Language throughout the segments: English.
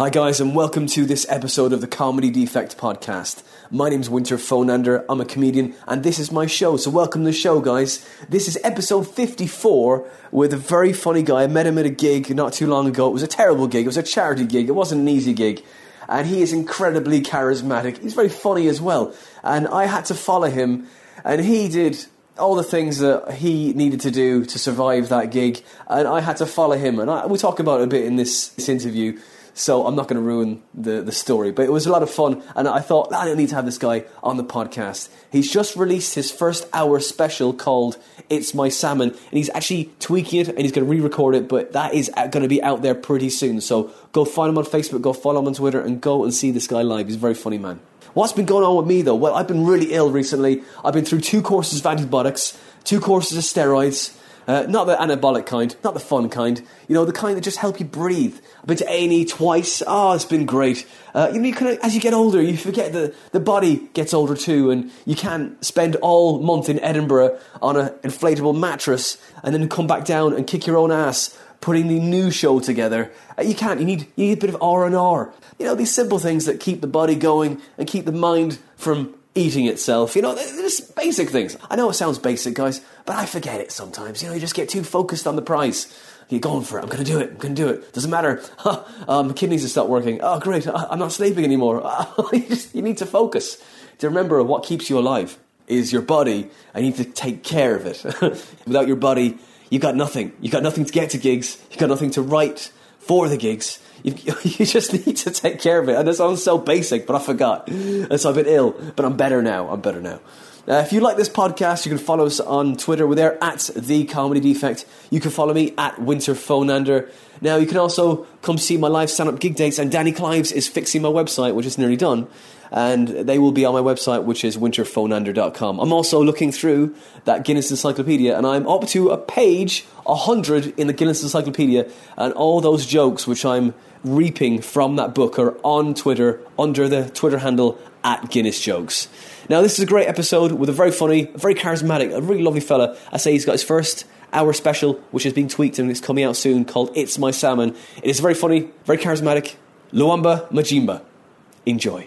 Hi, guys, and welcome to this episode of the Comedy Defect Podcast. My name's Winter Phonander. I'm a comedian, and this is my show. So, welcome to the show, guys. This is episode 54 with a very funny guy. I met him at a gig not too long ago. It was a terrible gig, it was a charity gig, it wasn't an easy gig. And he is incredibly charismatic. He's very funny as well. And I had to follow him, and he did all the things that he needed to do to survive that gig, and I had to follow him. And I, we'll talk about it a bit in this, this interview. So I'm not going to ruin the, the story, but it was a lot of fun, and I thought I don't need to have this guy on the podcast. He's just released his first hour special called "It's My Salmon," and he's actually tweaking it, and he's going to re-record it, but that is uh, going to be out there pretty soon. So go find him on Facebook, go follow him on Twitter, and go and see this guy live. He's a very funny man. What's been going on with me though? Well, I've been really ill recently. I've been through two courses of antibiotics, two courses of steroids. Uh, not the anabolic kind, not the fun kind. You know, the kind that just help you breathe. I've been to A and E twice. Oh, it's been great. Uh, you know, you of as you get older, you forget that the body gets older too, and you can't spend all month in Edinburgh on an inflatable mattress and then come back down and kick your own ass putting the new show together. Uh, you can't. You need you need a bit of R and R. You know, these simple things that keep the body going and keep the mind from eating itself. You know, just basic things. I know it sounds basic, guys, but I forget it sometimes. You know, you just get too focused on the price. You're going for it. I'm going to do it. I'm going to do it. Doesn't matter. um, my kidneys have stopped working. Oh, great. I'm not sleeping anymore. you, just, you need to focus. To remember what keeps you alive is your body. I need to take care of it. Without your body, you've got nothing. You've got nothing to get to gigs. You've got nothing to write for the gigs. You, you just need to take care of it. And it sounds so basic, but I forgot. And so I've been ill, but I'm better now. I'm better now. Uh, if you like this podcast, you can follow us on Twitter. We're there at The Comedy Defect. You can follow me at Winter Phonander. Now, you can also come see my live stand up gig dates, and Danny Clives is fixing my website, which is nearly done. And they will be on my website, which is winterphonander.com. I'm also looking through that Guinness Encyclopedia, and I'm up to a page 100 in the Guinness Encyclopedia, and all those jokes which I'm reaping from that book are on Twitter under the Twitter handle at Guinness Jokes. Now, this is a great episode with a very funny, very charismatic, a really lovely fella. I say he's got his first hour special, which is being tweaked and it's coming out soon, called It's My Salmon. It is very funny, very charismatic. Luamba Majimba. Enjoy.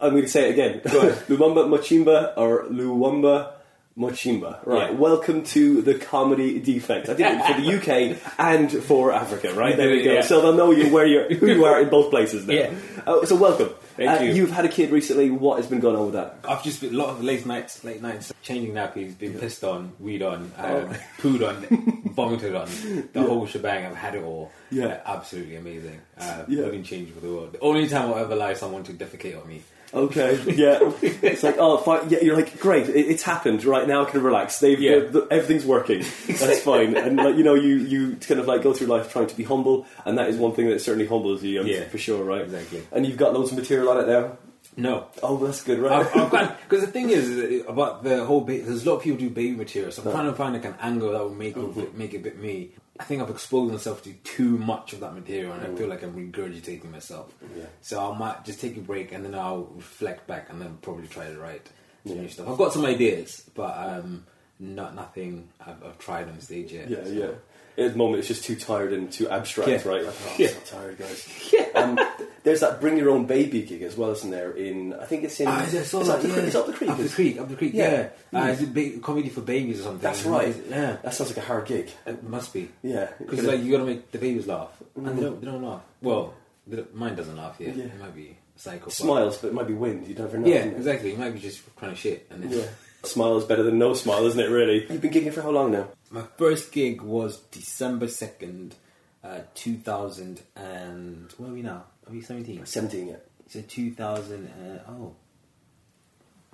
I'm going to say it again. Luamba Machimba or Luamba Mochimba. Right. Yeah. Welcome to the Comedy Defect. I did it for the UK and for Africa. Right there we go. Yeah. So they'll know you where you're, who you are in both places. Now. Yeah. Uh, so welcome. Thank Uh, you. You've had a kid recently. What has been going on with that? I've just been a lot of late nights, late nights, changing nappies, been pissed on, weed on, um, Oh. pooed on, vomited on, the whole shebang. I've had it all. Yeah. Uh, absolutely amazing. Uh, Yeah. Living change for the world. The only time I'll ever allow someone to defecate on me. Okay. Yeah. it's like oh, fine. Yeah. You're like great. It, it's happened. Right now, I can relax. They've Yeah. everything's working. That's fine. And like you know, you you kind of like go through life trying to be humble, and that is one thing that certainly humbles you. um, Yeah. For sure. Right. Exactly. And you've got loads of material on it now. No. Oh, that's good. Right. I've, I've got because the thing is uh, about the whole. Ba- there's a lot of people do baby material, so I'm trying to find like an angle that will make it make it a bit me. I think I've exposed myself to too much of that material, and I feel like I'm regurgitating myself. Yeah. So I might just take a break, and then I'll reflect back, and then probably try to write some new stuff. I've got some ideas, but um, not nothing I've, I've tried on stage yet. Yeah, so- yeah. At the moment, it's just too tired and too abstract, Yeah. right? Like, oh, Yeah. I'm so tired, guys. Um, there's that Bring Your Own Baby gig as well, isn't there? In I think it's in. Ah, it's that, up the, yeah. it's up the creek. Up the creek, up the creek. Yeah. Yeah, Uh, is it ba- comedy for babies or something? That's right. Yeah, That sounds like a hard gig. it must be. Yeah, Because like you got to make the babies laugh, and they don't. They don't laugh. Well, don't- mine doesn't laugh yet. Yeah. It might be psycho. smiles, but it might be wind. You never know. Yeah, exactly. It might be just to shit. And Yeah. Smile is better than no smile, isn't it? Really. You've been gigging for how long now? my first gig was December second, uh, two thousand and where are we now? Are we seventeen? Seventeen. Yeah. So two thousand. Uh, oh,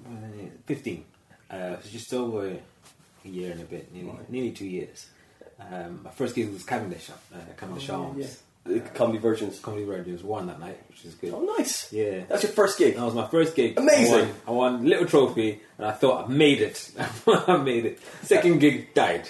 what is it? fifteen. Uh, so just over a year and a bit, nearly, nearly two years. Um, my first gig was Cavendish, uh, Cavendish Arms. Yeah. The Comedy Virgins. Comedy Virgins won that night, which is good. Oh, nice. Yeah. That's your first gig. That was my first gig. Amazing. I won, I won a little trophy, and I thought I made it. I made it. Second gig died.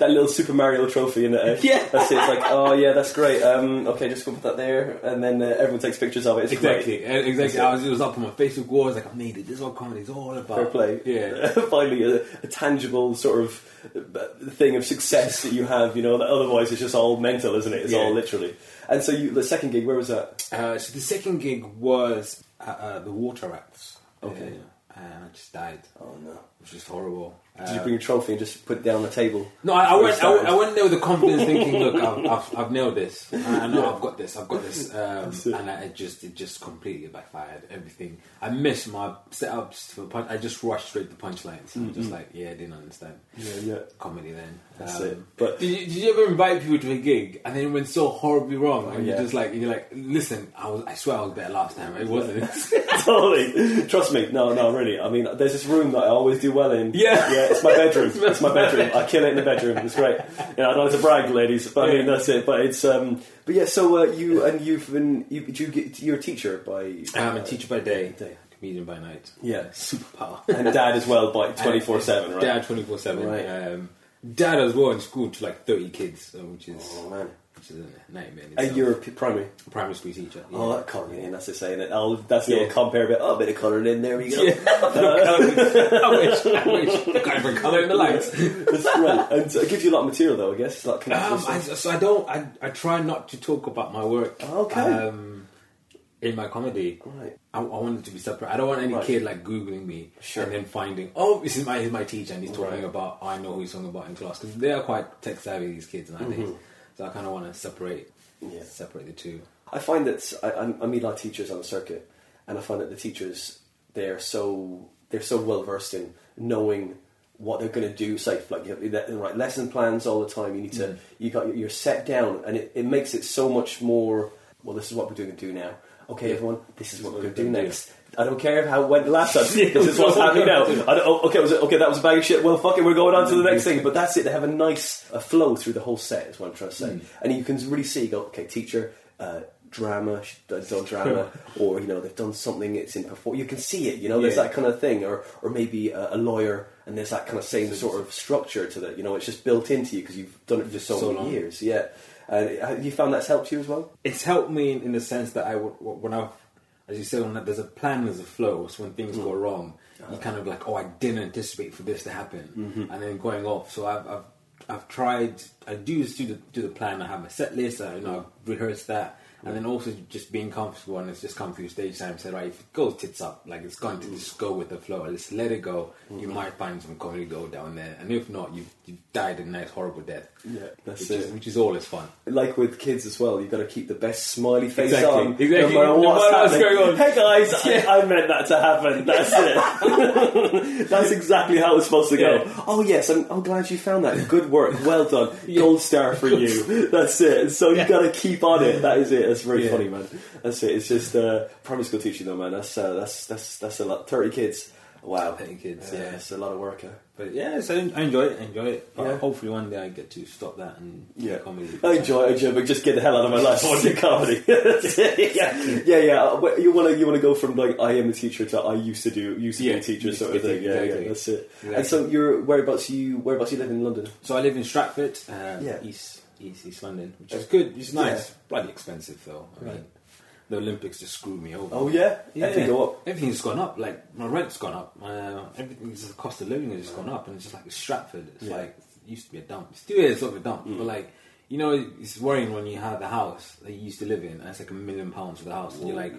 That little Super Mario trophy in it. Yeah. That's it. It's like, oh yeah, that's great. Um, okay, just go put that there, and then uh, everyone takes pictures of it. It's Exactly, great. Uh, exactly. I was, it was up on my Facebook wall. I was like, I made it. This is what comedy is all about. Fair play. Yeah. Finally, a, a tangible sort of uh, thing of success that you have. You know, that otherwise it's just all mental, isn't it? It's Yeah. all literally. And so you, the second gig, where was that? Uh, so the second gig was uh, uh, the Water Rats. Okay. Uh, and I just died, Oh no! Which was horrible. Did you Uh, bring your trophy and just put it down on the table? No, I, I went. I. I went there with the confidence, thinking, "Look, I've, I've, I've nailed this. I I know I've got this. I've got this." Um, and I, it just, it just completely backfired. Everything. I missed my setups for punch. I just rushed straight to punchlines. I'm just like, "Yeah, I didn't understand Yeah, yeah. comedy then." That's Um, it. But Did you, did you ever invite people to a gig and then it went so horribly wrong? and Oh, yeah. you're just like, you're like, listen, I was, I swear I was better last time. It wasn't. totally. Trust me. No, no, really. I mean, there's this room that I always do well in. Yeah. yeah. It's my bedroom. It's my bedroom. I kill it in the bedroom. It's great. You know, I don't like to brag, ladies, but I mean that's it. But it's um. But yeah. So uh, you and you've been you, do you get you're a teacher by I'm a teacher by day, Day. comedian by night. Yeah. Superpower. and dad as well by twenty four seven, right? Dad twenty four seven. Right. Um, dad as well in school to like thirty kids, uh, which is Oh man. Which is a nightmare. in And itself. you're a p- primary. primary school teacher. Yeah. Oh, that colouring in. That's the saying it. I'll, that's the Yeah. old compare bit. Oh, a bit of colouring in. There we go. Yeah. I wish. I wish. Can't even colour in the lights. That's right. And it gives you a lot of material, though. I guess. It's like Um, I, so I don't. I, I try not to talk about my work. Okay. Um, in my comedy, Right. I, I want it to be separate. I don't want any Right. kid like googling me Sure. and then finding, oh, this is my he's my teacher and he's talking Right. about. I know who he's talking about in class because they are quite tech savvy these kids nowadays. Mhm. So I kind of want to separate Yeah. separate the two. I find that I, I meet a lot of teachers on the circuit, and I find that the teachers they're so they're so well versed in knowing what they're going to do. Say, like you have the right lesson plans all the time. You need to mm. you got you're set down, and it, it makes it so much more. Well, this is what we're going to do now. Okay, everyone, this is what we're going to do next. I don't care how it went last time. this is what's happening now. I don't, oh, okay, was it, okay, that was a bag of shit. Well, fuck it, we're going on to the next thing. But that's it. They have a nice a flow through the whole set. Is what I'm trying to say. And you can really see. Go, okay, teacher, uh, drama, she's done drama, or you know they've done something. It's in perform. You can see it. You know, there's Yeah. that kind of thing, or or maybe a, a lawyer, and there's that kind of same sort of structure to that. You know, it's just built into you because you've done it for so, So many long. years. Yeah. And uh, you found that's helped you as well? It's helped me in, in the sense that I would when I, as you said, when there's a plan, there's a flow. So when things go mm-hmm. wrong, you uh-huh. kind of like, oh, I didn't anticipate for this to happen, mm-hmm. and then going off. So I've, I've I've tried. I do do the do the plan. I have a set list. I, you know, I've rehearsed that. And then also just being comfortable and it's just come through stage time. Said right, if it goes tits up, like it's going to mm. just go with the flow. Just let it go. You mm-hmm. might find some comedy gold down there, and if not, you've, you've died a nice horrible death. Yeah, that's which it. is which is always fun. like with kids as well, you've got to keep the best smiley face Exactly, on. exactly. No matter No what's, matter what's going on. Hey guys, I, I meant that to happen. That's it. That's exactly how it's supposed to go. Yeah. Oh yes, I'm, I'm glad you found that. Good work. Well done. Gold star for you. That's it. So you've got to keep on it. That is it. That's very Yeah. funny, man. That's it. It's just uh, primary school teaching though, man. That's uh, that's that's that's a lot. Thirty kids. Wow. 30 kids, yeah. It's a lot of work. Uh, But yeah, so I enjoy it. I enjoy it. But Yeah. hopefully one day I get to stop that and Yeah, comedy. I enjoy it, I enjoy it, but just get the hell out of my life. I want to do comedy. yeah, yeah, yeah. You want to, you want to go from like I am a teacher to I used to do, used to be Yeah, a teacher sort of thing. Yeah, yeah, that's it. Exactly. And so you're whereabouts you whereabouts you live in London? So I live in Stratford, uh, Yeah. East, East East London, which is good. It's nice. Yeah. Bloody expensive though. I mean, the Olympics just screwed me over. Oh yeah, Yeah. everything go up. Everything's gone up. Like my rent's gone up. Uh, everything's the cost of living has just gone up, and it's just like Stratford. It's Yeah. Mm. like it used to be a dump. It still is sort of a dump, but like you know, it's worrying when you have the house that you used to live in, and it's like a million pounds for the house, and you're like,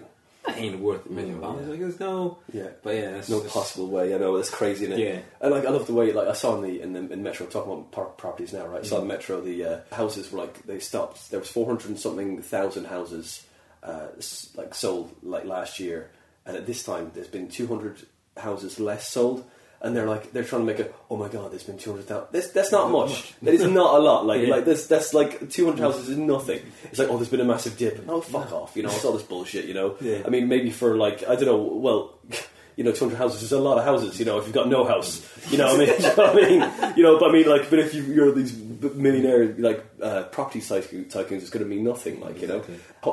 that ain't worth a million pounds. Like there's no, Yeah. but yeah, that's No possible way. I know that's crazy. Isn't it? Yeah. And like I love the way like I saw in the in the in Metro talking about par- properties now, right? I saw Mm. in Metro the uh, houses were like they stopped. There was four hundred and something thousand houses uh, like sold like last year, and at this time there's been two hundred houses less sold. And they're like they're trying to make a oh my god there's been two hundred thousand that's that's not much that is not a lot like Yeah. like this that's like two hundred houses is nothing it's like oh there's been a massive dip oh fuck off you know it's all this bullshit you know Yeah. I mean maybe for like I don't know well you know, 200 houses is a lot of houses, you know, if you've got no house. You know what I mean? you know what I mean? You know, but I mean, like, but if you, you're these millionaire, like, uh, property tycoon- tycoons, it's going to mean nothing, like, you know.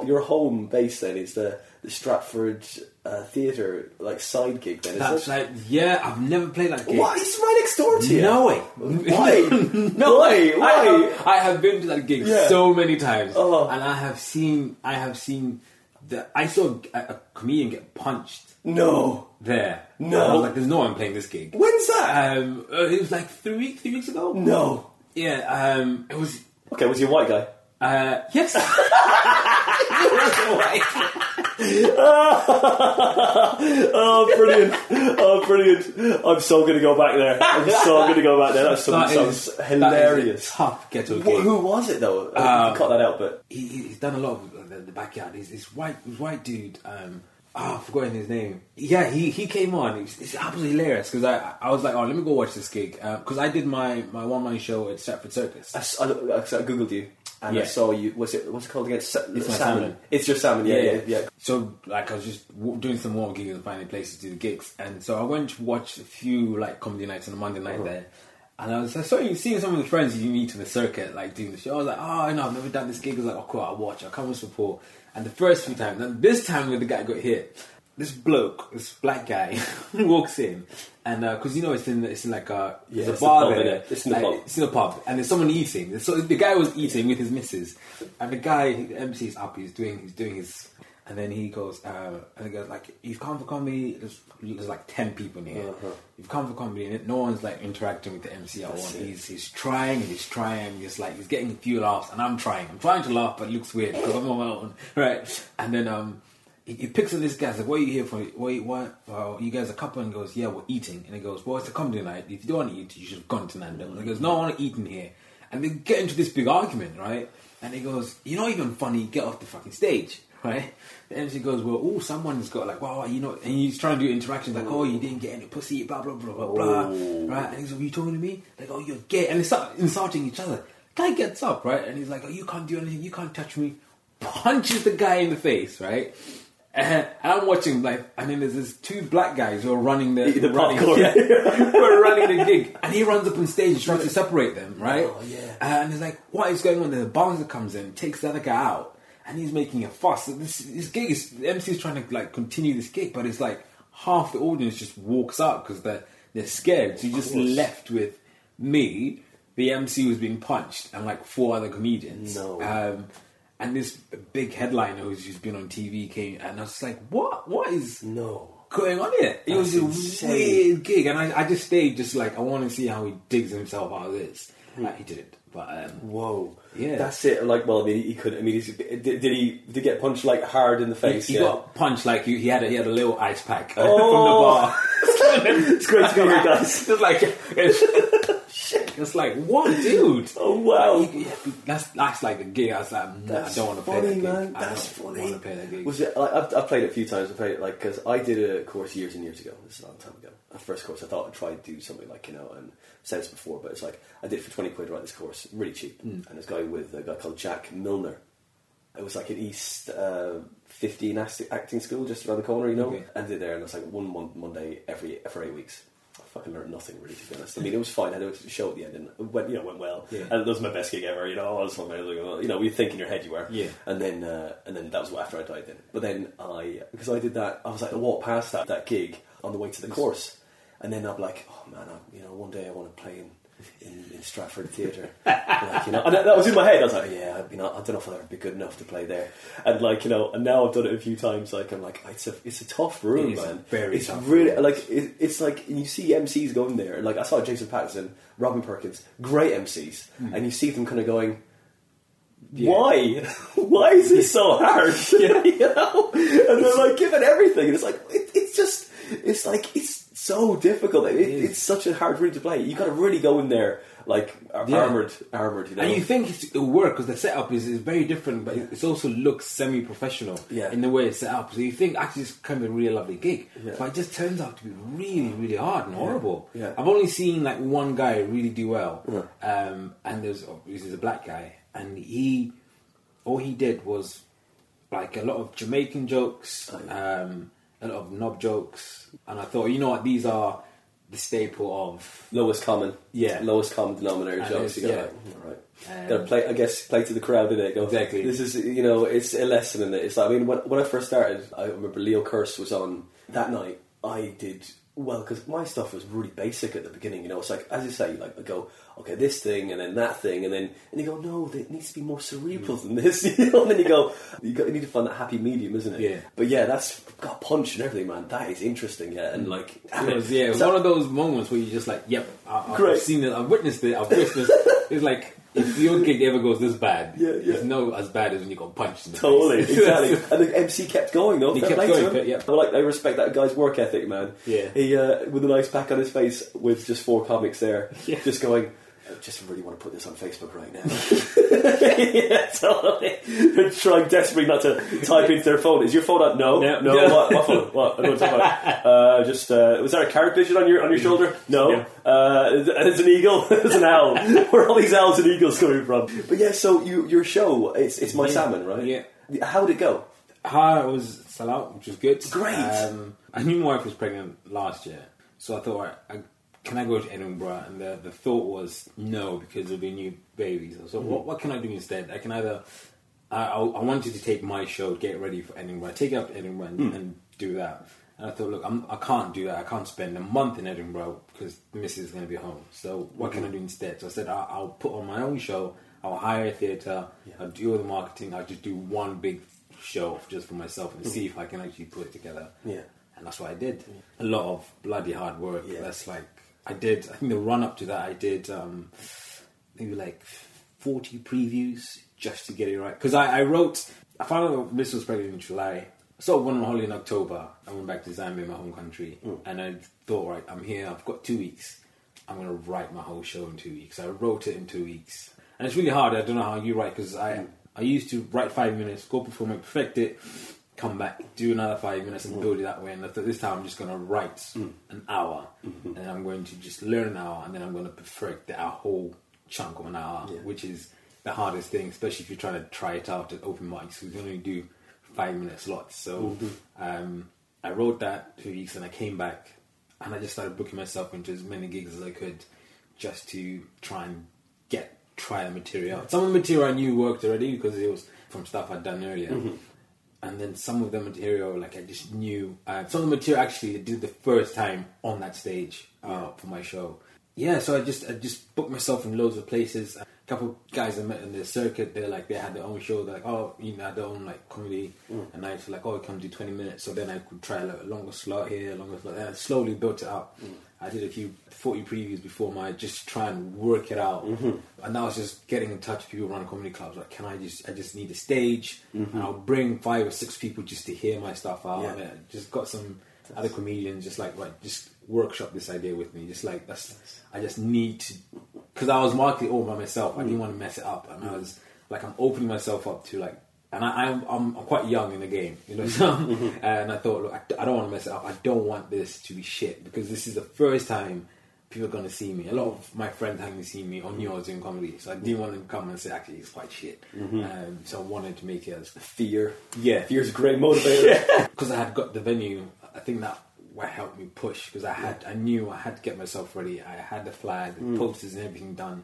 Your home base then is the, the Stratford uh, Theatre, like, side gig then, is That's it? like, yeah, I've never played that game. What? It's right next door to you. No way. Why? no Why? way. I Why? have, I have been to that gig Yeah. so many times, Oh. and I have seen. I have seen. The, I saw a, a comedian get punched No. there. No. I was like, "There's no one playing this gig." When's that? Um, uh, it was like three weeks, three weeks ago. no. Yeah, um, it was. Okay, was he a white guy? Uh, yes. It was white. oh, brilliant! Oh, brilliant! I'm so going to go back there. I'm so going to go back there. That's That sounds is- hilarious. tough ghetto Wh- gig. who was it though? Um, cut that out, but he, he's done a lot of uh, the, the backyard. He's this white white dude. Um, oh, I've forgotten his name. Yeah, he, he came on. It's, it's absolutely hilarious because I I was like, oh, let me go watch this gig because I did my my one man show at Stratford Circus. I, I I googled you and I Yeah. saw you. What's it? What's it called again? Sa- It's my salmon. It's your salmon. Yeah, yeah, yeah. So like I was just w- doing some warm gigs and finding places to do the gigs, and so I went to watch a few like comedy nights on a Monday night uh-huh. there. And I was I saw you seeing some of the friends you meet on the circuit, like doing the show. I was like, oh no, I've never done this gig. I was like, oh cool, I'll watch. I'll come and support. And the first few times, and this time when the guy got hit, this bloke, this black guy, walks in, and because you know it's in it's in like a Yeah, there's a bar there. It's in like, pub. It's in the pub, and there's someone eating. So the guy was eating with his missus, and the guy, the MC is up. He's doing, he's doing his, and then he goes, uh, and he goes like, "You've come for comedy." There's, there's like ten people in here. Uh-huh. You've come for comedy, and no one's like interacting with the MC at all. He's he's trying and he's trying. He's like he's getting a few laughs, and I'm trying. I'm trying to laugh, but it looks weird because I'm on my own, right? And then um. He, he picks on this guy. He's like, "What are you here for? What? What? Well, you guys a couple?" And he goes, "Yeah, we're eating." And he goes, "Well, it's a comedy night. If you don't want to eat, you should have gone to Nando's." And he goes, "No, I want to eat in here." And they get into this big argument, right? And he goes, "You're not even funny. Get off the fucking stage." Right? The MC goes, Well, oh, someone's got like, wow, you know, and he's trying to do interactions like, Oh, you didn't get any pussy, blah, blah, blah, blah, blah. Right? And he's like, Are you talking to me? Like, Oh, you're gay. And they start insulting each other. Guy gets up, right? And he's like, Oh, you can't do anything, you can't touch me. Punches the guy in the face, right? And I'm watching like, and then there's this two black guys who are running the, The running, yeah, who are running the gig, and he runs up on stage and tries to separate them, right? Oh, yeah. And he's like, "What is going on?" Then the bouncer comes in, takes the other guy out, and he's making a fuss. This this gig is the MC is trying to like continue this gig, but it's like half the audience just walks out because they're they're scared. So you're just left with me, the MC was being punched, and like four other comedians. No. Um, and this big headliner who's just been on TV came, and I was like, "What? What is?" No. going on here. It was a insane. weird gig, and I, I just stayed just like I want to see how he digs himself out of this. Like, he didn't, but um, Whoa. Yeah. That's it. Like, well, I mean, he could. I mean, he's, did, did he did he get punched like hard in the face? he yeah. got punched like he, he had a, he had a little ice pack uh, Oh. from the bar. it's great to be here, guys. Just like it's, it's like what, dude? Oh wow. That's that's like a gig. I was like, nah, I don't want to play that gig. man. I don't funny. want to play that gig. Was it? Like, I've, I've played it a few times. I played it like because I did a course years and years ago. This is a long time ago. A first course. I thought I'd try to do something like you know, and said this before, but it's like I did it for twenty quid to write this course, really cheap. Hmm. And this guy with a guy called Jack Milner. It was like an East uh, fifteen acting school just around the corner, you know. Okay. And did there, and it was like one month, Monday every for eight weeks. I learned nothing really, to be honest. I mean, it was fine. I had a show at the end, and it went, you know, went well. Yeah. And it was my best gig ever. You know, I was amazing. You know, you think in your head you were. Yeah. And then, uh, and then that was after I died. Then, but then I, because I did that, I was like, I walked past that that gig on the way to the course, and then I'm like, oh man, I, you know, one day I want to play in. In, in Stratford Theatre, like you know, and that, was in my head. I was like, "Yeah, you know, I don't know if I'd ever be good enough to play there." And like you know, and now I've done it a few times. Like I'm like, it's a it's a tough room, It man. very it's tough really room. like it, it's like and you see MCs going there. and, Like I saw Jason Patterson, Robin Perkins, great MCs, hmm. and you see them kind of going, Yeah. why? Why is this so hard? you know? And they're like giving everything. And it's like, it, it's just, it's like, it's so difficult. It, is. it's such a hard room to play. you got to really go in there, like, Yeah. armoured, armoured, you know? And you think it'll work because the setup is, is very different, but it also looks semi-professional Yeah. in the way it's set up. So you think actually it's kind of a really lovely gig, Yeah. but it just turns out to be really, really hard and horrible. Yeah. I've only seen like one guy really do well, Yeah. um, and there's oh, this is a black guy, and he all he did was like a lot of Jamaican jokes, Oh, um, a lot of knob jokes, and I thought, you know what, these are the staple of lowest common, Yeah. lowest common denominator And jokes. it's- You got yeah. like, all right. Um, Got to play, I guess, play to the crowd in it. Go, Exactly. This is, you know, it's a lesson in it. It's like, I mean, when, when I first started, I remember Leo Kearse was on that night. I did Well, because my stuff was really basic at the beginning. You know, it's like as you say, like I go, okay, this thing, and then that thing, and then and you go, no, it needs to be more cerebral than this. You know, and then you go, you, got, you need to find that happy medium, isn't it? Yeah. But yeah, that's got punch and everything, man. That is interesting. Yeah, and like, It was, yeah, it was so- one of those moments where you're just like, yep, I, I've Great. seen it, I've witnessed it, I've witnessed It's like, if your gig ever goes this bad, Yeah, yeah. it's no as bad as when you got punched Totally, face. exactly. and the MC kept going, though. He kept going, but yeah. I like, I respect that guy's work ethic, man. Yeah. He uh, with a nice pack on his face, with just four comics there, Yeah. just going. I just really want to put this on Facebook right now. yeah, totally. They're trying desperately not to type into their phone. Is your phone on? No, No. no. What, what phone? What? I don't know what you're talking about. Uh, just uh, was there a carrot pigeon on your on your shoulder? No. Yeah. Uh, it's an eagle. it's an owl. Where are all these owls and eagles coming from? But yeah, so you your show it's it's my Yeah. salmon, right? Yeah. How'd it go? How it was sell out, which was good. Great. Um, I knew my wife was pregnant last year, so I thought, right, I, can I go to Edinburgh? And the, the thought was no, because there'll be new babies. So mm-hmm. what, what can I do instead? I can either I, I, I wanted to take my show, get ready for Edinburgh, take it up to Edinburgh and, mm. and do that. And I thought, look, I'm, I can't do that. I can't spend a month in Edinburgh because the missus is going to be home. So what can mm-hmm. I do instead? So I said, I'll, I'll put on my own show. I'll hire a theatre. I'll do all the marketing. I'll just do one big show just for myself and mm-hmm. see if I can actually put it together. Yeah. And that's what I did. A lot of bloody hard work. Yeah. That's like I did. I think the run up to that, I did um, maybe like forty previews just to get it right. Because I, I wrote, I found out this was pregnant in July. So I went on holiday in October. I went back to Zambia, my home country, and I thought, right, I'm here. I've got two weeks. I'm going to write my whole show in two weeks. I wrote it in two weeks, and it's really hard. I don't know how you write because I I used to write five minutes, go perform it, perfect it, come back, do another five minutes, and mm. build it that way. And this time I'm just going to write mm. an hour, mm-hmm. and then I'm going to just learn an hour, and then I'm going to perfect a whole chunk of an hour, Yeah. which is the hardest thing, especially if you're trying to try it out at open mics. We can only do five minute slots. So mm-hmm. um, I wrote that two weeks, and I came back, and I just started booking myself into as many gigs as I could, just to try and get try the material. Some of the material I knew worked already because it was from stuff I'd done earlier. Mm-hmm. And then some of the material, like I just knew, uh, some of the material actually I did the first time on that stage uh, for my show. Yeah, so I just I just booked myself in loads of places. A couple of guys I met in the circuit, they're like they had their own show. They're like, oh, you know, their own like comedy, and I was like, oh, I come do twenty minutes. So then I could try like, a longer slot here, a longer slot. there. I slowly built it up. I did a few forty previews before my just try and work it out, mm-hmm. and that was just getting in touch with people around comedy clubs. Like, can I just I just need a stage, mm-hmm. and I'll bring five or six people just to hear my stuff out. Yeah. And I just got some other comedians just like right, just workshop this idea with me. Just like that's, I just need to, because I was marketing all by myself. I didn't mm-hmm. want to mess it up, and I was like, I'm opening myself up to like, and I, I'm, I'm I'm quite young in the game, you know. So, and I thought, look, I, I don't want to mess it up. I don't want this to be shit because this is the first time people are going to see me. A lot of my friends haven't seen me on knew I was comedy, so I didn't want them to come and say, actually, it's quite shit. Um, so I wanted to make it as Fear. yeah, Fear's a great motivator. because I had got the venue. I think that what helped me push because I had I knew I had to get myself ready. I had the flag, the posters, and everything done.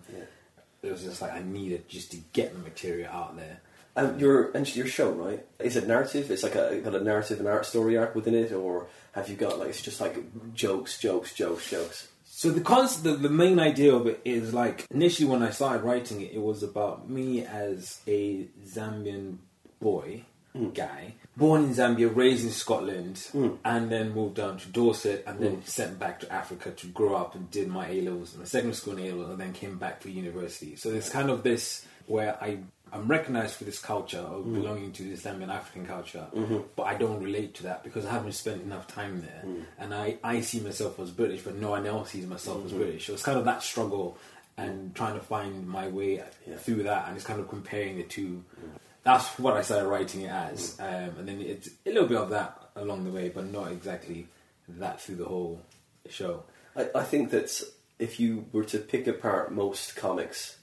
It was just like I needed just to get the material out there. Um, your and your show, right? Is it narrative? It's like a got a narrative and art story arc within it, or have you got like it's just like jokes, jokes, jokes, jokes? So the concept, the, the main idea of it is like initially when I started writing it, it was about me as a Zambian boy, guy, born in Zambia, raised in Scotland, and then moved down to Dorset, and then sent back to Africa to grow up and did my A levels, and my secondary school A levels, and then came back for university. So there's kind of this where I. I'm recognized for this culture of mm. belonging to the Zambian African culture, mm-hmm. but I don't relate to that because I haven't spent enough time there. Mm. And I, I see myself as British, but no one else sees myself as mm-hmm. British. So it's kind of that struggle and trying to find my way through that, and it's kind of comparing the two. Mm. That's what I started writing it as, um, and then it's a little bit of that along the way, but not exactly that through the whole show. I, I think that if you were to pick apart most comics,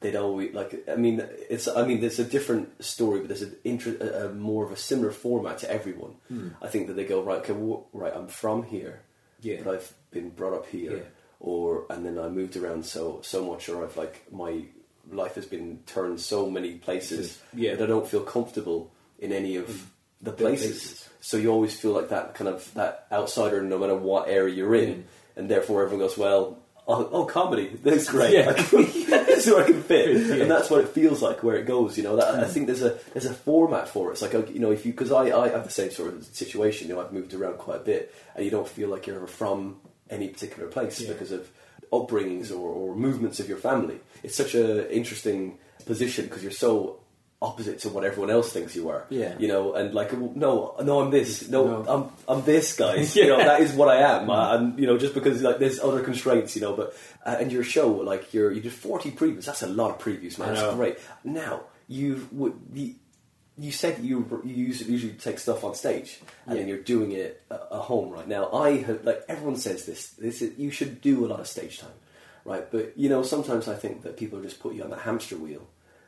they'd always like. I mean, it's. I mean, there's a different story, but there's an inter, a, a more of a similar format to everyone. I think that they go right. Okay, well, right. I'm from here, Yeah. but I've been brought up here, Yeah. or and then I moved around so so much, or I've like my life has been turned so many places Yeah. that I don't feel comfortable in any of the places. places. So you always feel like that kind of that outsider, no matter what area you're in, Mm. and therefore everyone goes, "Well, oh, oh comedy, that's great. Yeah. is where I can fit," Yeah. Mm. and that's what it feels like where it goes. You know, that, I think there's a there's a format for it. It's like you know, if you because I I have the same sort of situation. You know, I've moved around quite a bit, and you don't feel like you're ever from any particular place Yeah. because of upbringings or, or movements of your family. It's such a interesting position because you're so opposite to what everyone else thinks you are. Yeah. You know, and like, no, no, I'm this. No, No. I'm I'm this, guys. You know, that is what I am. Uh, and you know, just because like there's other constraints, you know, but uh, and your show, like, you're you did 40 previews. That's a lot of previews, man. That's great. Now you would you, you said you you usually, take stuff on stage and then you're doing it at, at home right now. I have like everyone says this. This is, you should do a lot of stage time, right? But you know sometimes I think that people just put you on the hamster wheel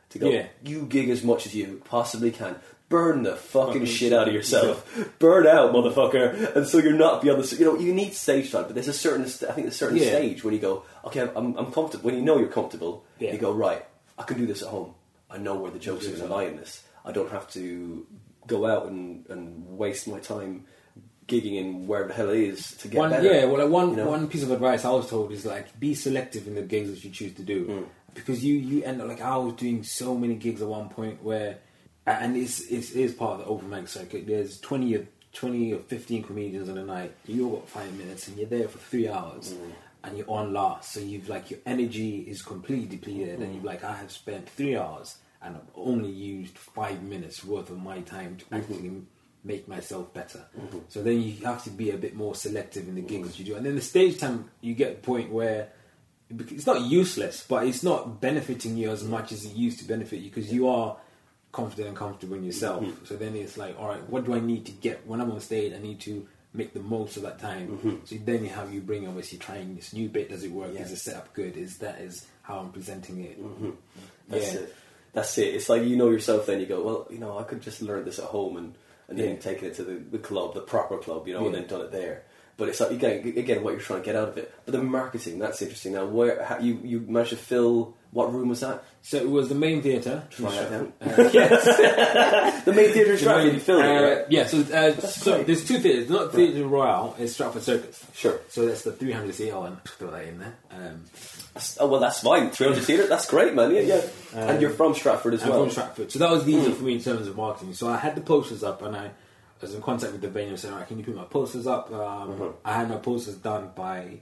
to go. Yeah. You gig as much as you possibly can. Burn the fucking Fucking shit out of yourself. Burn out, motherfucker. And so you're not beyond the. You know, you need stage time, but there's a certain. I think there's a certain Yeah. stage when you go, okay, I'm, I'm comfortable. When you know you're comfortable, Yeah. you go right. I can do this at home. I know where the jokes are going to lie in this. I don't have to go out and, and waste my time gigging in wherever the hell it is to get one, better. Yeah, well, like one you know? one piece of advice I was told is like be selective in the gigs that you choose to do Mm. Because you you end up like I was doing so many gigs at one point where and it's it's, part of the open mic circuit. There's twenty or twenty or fifteen comedians on a night. You all got five minutes and you're there for three hours. Mm. And you're on last, so you've like your energy is completely depleted, Mm. and you've like I have spent three hours and I've only used five minutes worth of my time to Mm-hmm. actually make myself better. So then you have to be a bit more selective in the gigs that you do. And then the stage time, you get a point where it's not useless, but it's not benefiting you as much as it used to benefit you because you are confident and comfortable in yourself. Mm-hmm. So then it's like, all right, what do I need to get when I'm on stage? I need to make the most of that time. So then you have you bring obviously trying this new bit. Does it work? Mm-hmm. Yeah. Is the setup good? Is that is how I'm presenting it? Mm-hmm. That's yeah. it. That's it. It's like you know yourself. Then you go, well, you know, I could just learn this at home and and then Yeah. taken it to the, the club, the proper club, you know, and then done it there. But it's like again, again, what you're trying to get out of it. But the marketing, that's interesting. Now, where how, you you managed to fill? What room was that? So it was the main theatre. Try it out. Uh, yes. The main theatre in Stratford. You filmed it, Uh, right? Yeah, so, uh, so great. there's two theatres. Not Theatre Royal. it's Stratford Circus. Sure. So that's the 300 CL and throw that in there. Um, oh well, that's fine. 300 theatre. That's great, man. Yeah, yeah. and you're from Stratford as I'm well. from Stratford. So that was easier for me in terms of marketing. So I had the posters up and I was in contact with the venue and said, all right, can you put my posters up? Um, I had my posters done by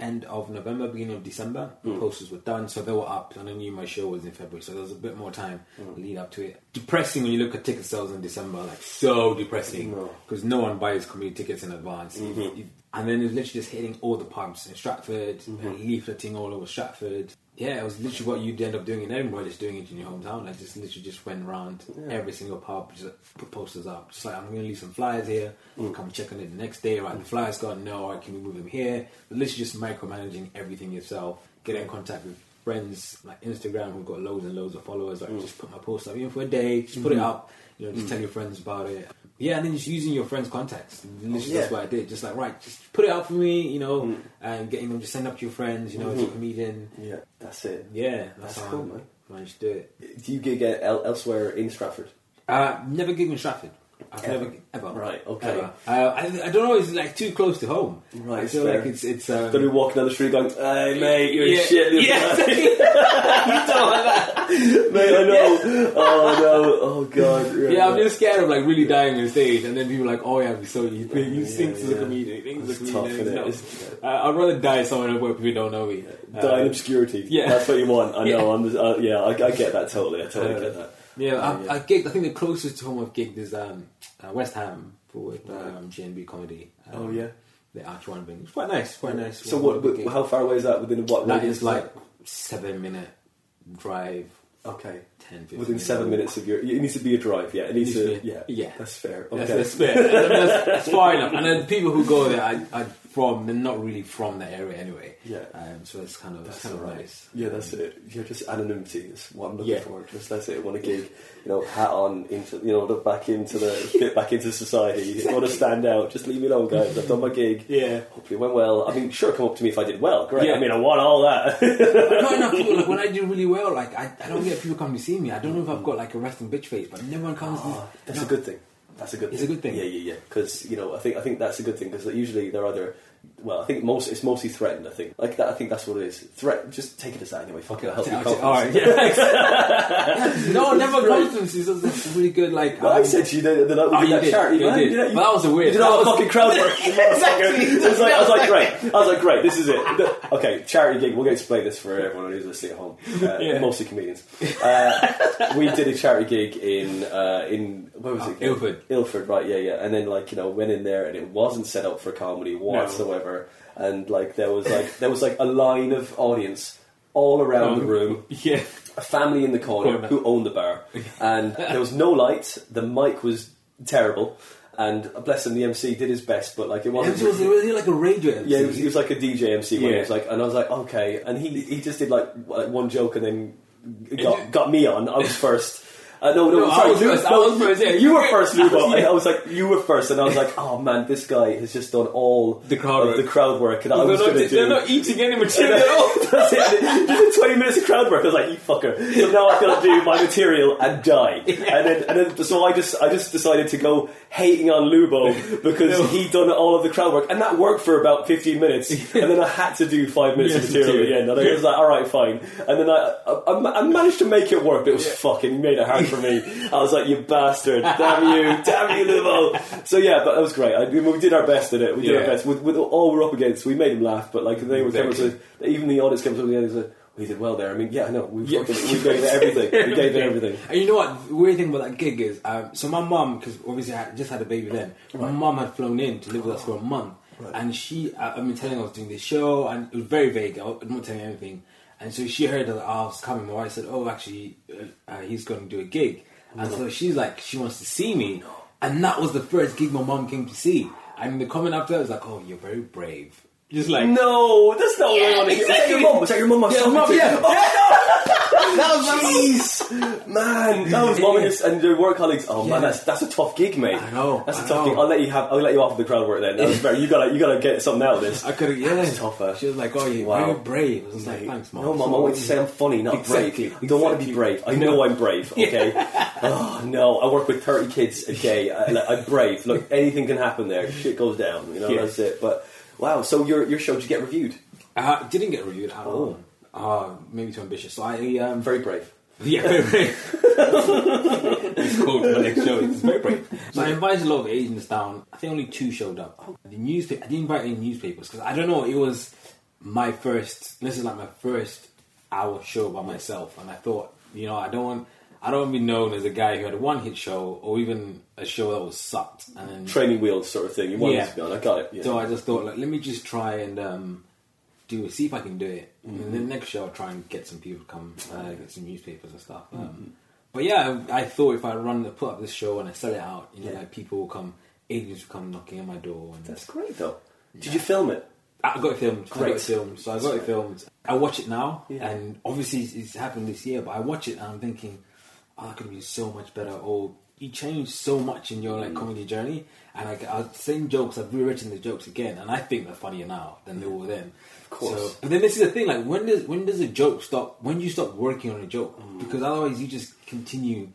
end of November, beginning of December. The posters were done, so they were up, and I knew my show was in February, so there was a bit more time lead up to it. Depressing when you look at ticket sales in December, like so depressing because no one buys community tickets in advance. Mm-hmm. And then it was literally just hitting all the pubs in Stratford, Mm-hmm. and leafleting all over Stratford. Yeah, it was literally what you'd end up doing in Edinburgh, just doing it in your hometown. I just literally just went around every single pub, just put posters up. Just like, I'm going to leave some flyers here, Mm. come check on it the next day. Right, the flyers gone, no, I can we move them here? But literally just micromanaging everything yourself, get in contact with friends like Instagram who've got loads and loads of followers. Mm. Like, just put my post up, even for a day, just put it Mm-hmm. up, you know, just tell your friends about it. Yeah, and then just using your friends' contacts. Literally, yeah. That's what I did. Just like, right, just put it out for me, you know, Mm. and getting them, just send up to your friends, you know, as a comedian. Yeah, that's it. Yeah, that's, That's how cool, I man. managed to do it. Do you gig el- elsewhere in Stratford? Uh, never gigged in Stratford. I've Ever? never ever. Right, okay. Ever. Uh, I, I don't know. It's like too close to home. Right, I feel fair. like it's it's. Um, Don't be walking down the street going, "Hey, mate, you're yeah, shit." Yeah, you don't like that. mate, I know. Oh no. Oh god. Right, Yeah, I'm just scared of like really dying on stage, and then people are like, "Oh yeah, so you think you Yeah, think as a comedian, think as a It's tough, comedian." innit? No. Uh, I'd rather die somewhere where people don't know me. Die in Uh, obscurity. yeah. that's what you want. I know. Yeah. I'm. Uh, yeah, I, I get that totally. I totally Uh, get that. Yeah, I, yeah. I gigged. I think the closest to home I've gigged is um, uh, West Ham for um, GNB comedy. Um, Oh, yeah? the Arch One thing. It's quite nice. Quite nice. So what? how far away is that? Within what? That is like seven minute drive. okay. 10, 15 Within seven minutes of your, it needs to be a drive. Yeah, it needs, Needs to. to yeah, yeah. that's fair. Okay. That's, that's fair. I that's, that's far enough. And then people who go there I, are from, not really from that area anyway. Yeah. Um, so it's kind of, That's kind of alright. nice. Yeah, that's it. You're just anonymity is what I'm looking Yeah. for. Just that's it. I want a gig, you know, hat on into, you know, back into the fit back into society. Want to stand out? Just leave me alone, guys. I've done my gig. Yeah. Hopefully it went well. I mean, sure, come up to me if I did well. Great. Yeah. I mean, I want all that. Not enough people, like when I do really well, like I, I don't get people come to see me. I don't know if I've got like a resting bitch face, but no one comes. Oh, that's no, a good thing. That's a good. It's thing. a good thing. Yeah, yeah, yeah. Because you know, I think I think that's a good thing because usually they're either. Well, I think most it's mostly threatened. I think like that. I think that's what it is. Threat. Just take it as that anyway. Fuck it. I'll help you. All right, yeah. no, never Right. comes to me. She's just really good. Like I um, said to you that, that I Oh, would do you that did. charity, You man. did. You But that was a weird- You did all the fucking crowd work. Exactly. I was like, I was like, great. I was like, great. This is it. Okay, charity gig. We're going to explain this for everyone who's listening at home. Uh, Yeah. Mostly comedians. Uh, we did a charity gig in uh, in where was Oh, it? Ilford. Ilford, right? Yeah, yeah. And then like you know went in there and it wasn't set up for comedy whatsoever. And like there was like there was like a line of audience all around the um, room Yeah. a family in the corner Corner. who owned the bar, and there was no light. The mic was terrible, and bless him, the MC did his best, but like it It wasn't. was, it was really like a radio. MC. yeah, he was, he was like a DJ MC. When he was like, and I was like, okay, and he he just did like, like one joke and then got got me on. I was first. Uh, no, no, No, I sorry, was Lu- first, I no, was first, yeah. You You were first, Lubo. Yeah. And I was like, you were first, and I was like, oh man, this guy has just done all The crowd of work. the crowd work, and I They're was not, going to do. they're not eating any material at all. That's it. Just 20 minutes of crowd work, I was like, you fucker. So now I've got to do my material and die. And then, and then, so I just, I just decided to go hating on Lubo because No. he'd done all of the crowd work. And that worked for about 15 minutes. And then I had to do five minutes Yes, of material at the end. And I was like, alright, fine. And then I, I, I managed to make it work, but it was fucking, made it hard for me. I was like, you bastard. Damn you. Damn you, Lubo. So yeah, but that was great. I, we did our best at it. We did our best. With, with all we're up against, we made him laugh, but like they were Exactly. to, even the audience came up to the end and said, we did well there. I mean, yeah, no, we, Yeah. fucking, we gave it everything. We gave it everything. And you know what? The weird thing about that gig is, um, so my mum, because obviously I just had a baby then, my mum had flown in to live with us for a month. And she, I, I've been telling her I was doing this show, and it was very vague. I, I'm not telling her anything. And so she heard that I was coming. My wife said, "Oh, actually, uh, uh, he's going to do a gig." And so she's like, she wants to see me, and that was the first gig my mom came to see. And the comment after that was like, "Oh, you're very brave." Just like No, that's not what I want to hear. Was your mum? Was that your mum? I was Yeah, talking yeah. Oh, that was Jeez, man, that was mum and, your, work colleagues. Oh man, that's that's a tough gig, mate. I know, That's a I tough know. gig. I'll let you have. I'll let you off of the crowd work then. That was very. You gotta you gotta get something out of this. I could have, yeah. That's tough, uh, She was like, "Oh, you're Wow. very brave." I was like, "Thanks, mom." No, mum, I want you to say I'm funny, not Exactly, brave. I don't want to be brave. I know I'm brave, okay? oh, no, I work with 30 kids a day. I, I'm brave. Look, anything can happen there. Shit goes down, you know, Yeah. that's it. But, wow, so your, your show, did you get reviewed? I didn't get reviewed at all. Uh, maybe too ambitious. I um, Very brave. yeah, very brave. it's called my next show. It's very brave. So I invited a lot of agents down. I think only two showed up. The newspaper. I didn't invite any newspapers because I don't know. It was my first. This is like my first hour show by myself, and I thought, you know, I don't want. I don't want to be known as a guy who had a one hit show or even a show that was sucked. And then Training wheels sort of thing. You wanted Yeah. to be on. I got it. Yeah. so I just thought, like, let me just try and um, do see if I can do it. And Mm-hmm. then the next show, I'll try and get some people to come, uh, get some newspapers and stuff. Um, Mm-hmm. But yeah, I, I thought if I run, the put up this show and I sell it out, you know, Yeah. like people will come, agents will come knocking on my door. And That's great, though. Did you film it? I got it filmed. I Great. got it filmed. So I got it filmed. I watch it now, Yeah. and obviously it's, happened this year. But I watch it and I'm thinking, oh, that could be so much better. Or you changed so much in your like Mm. comedy journey. And I, I same jokes. I've rewritten the jokes again, and I think they're funnier now than they were then. Of course. So, but then this is the thing: like when does when does a joke stop? When do you stop working on a joke? Because otherwise, you just continue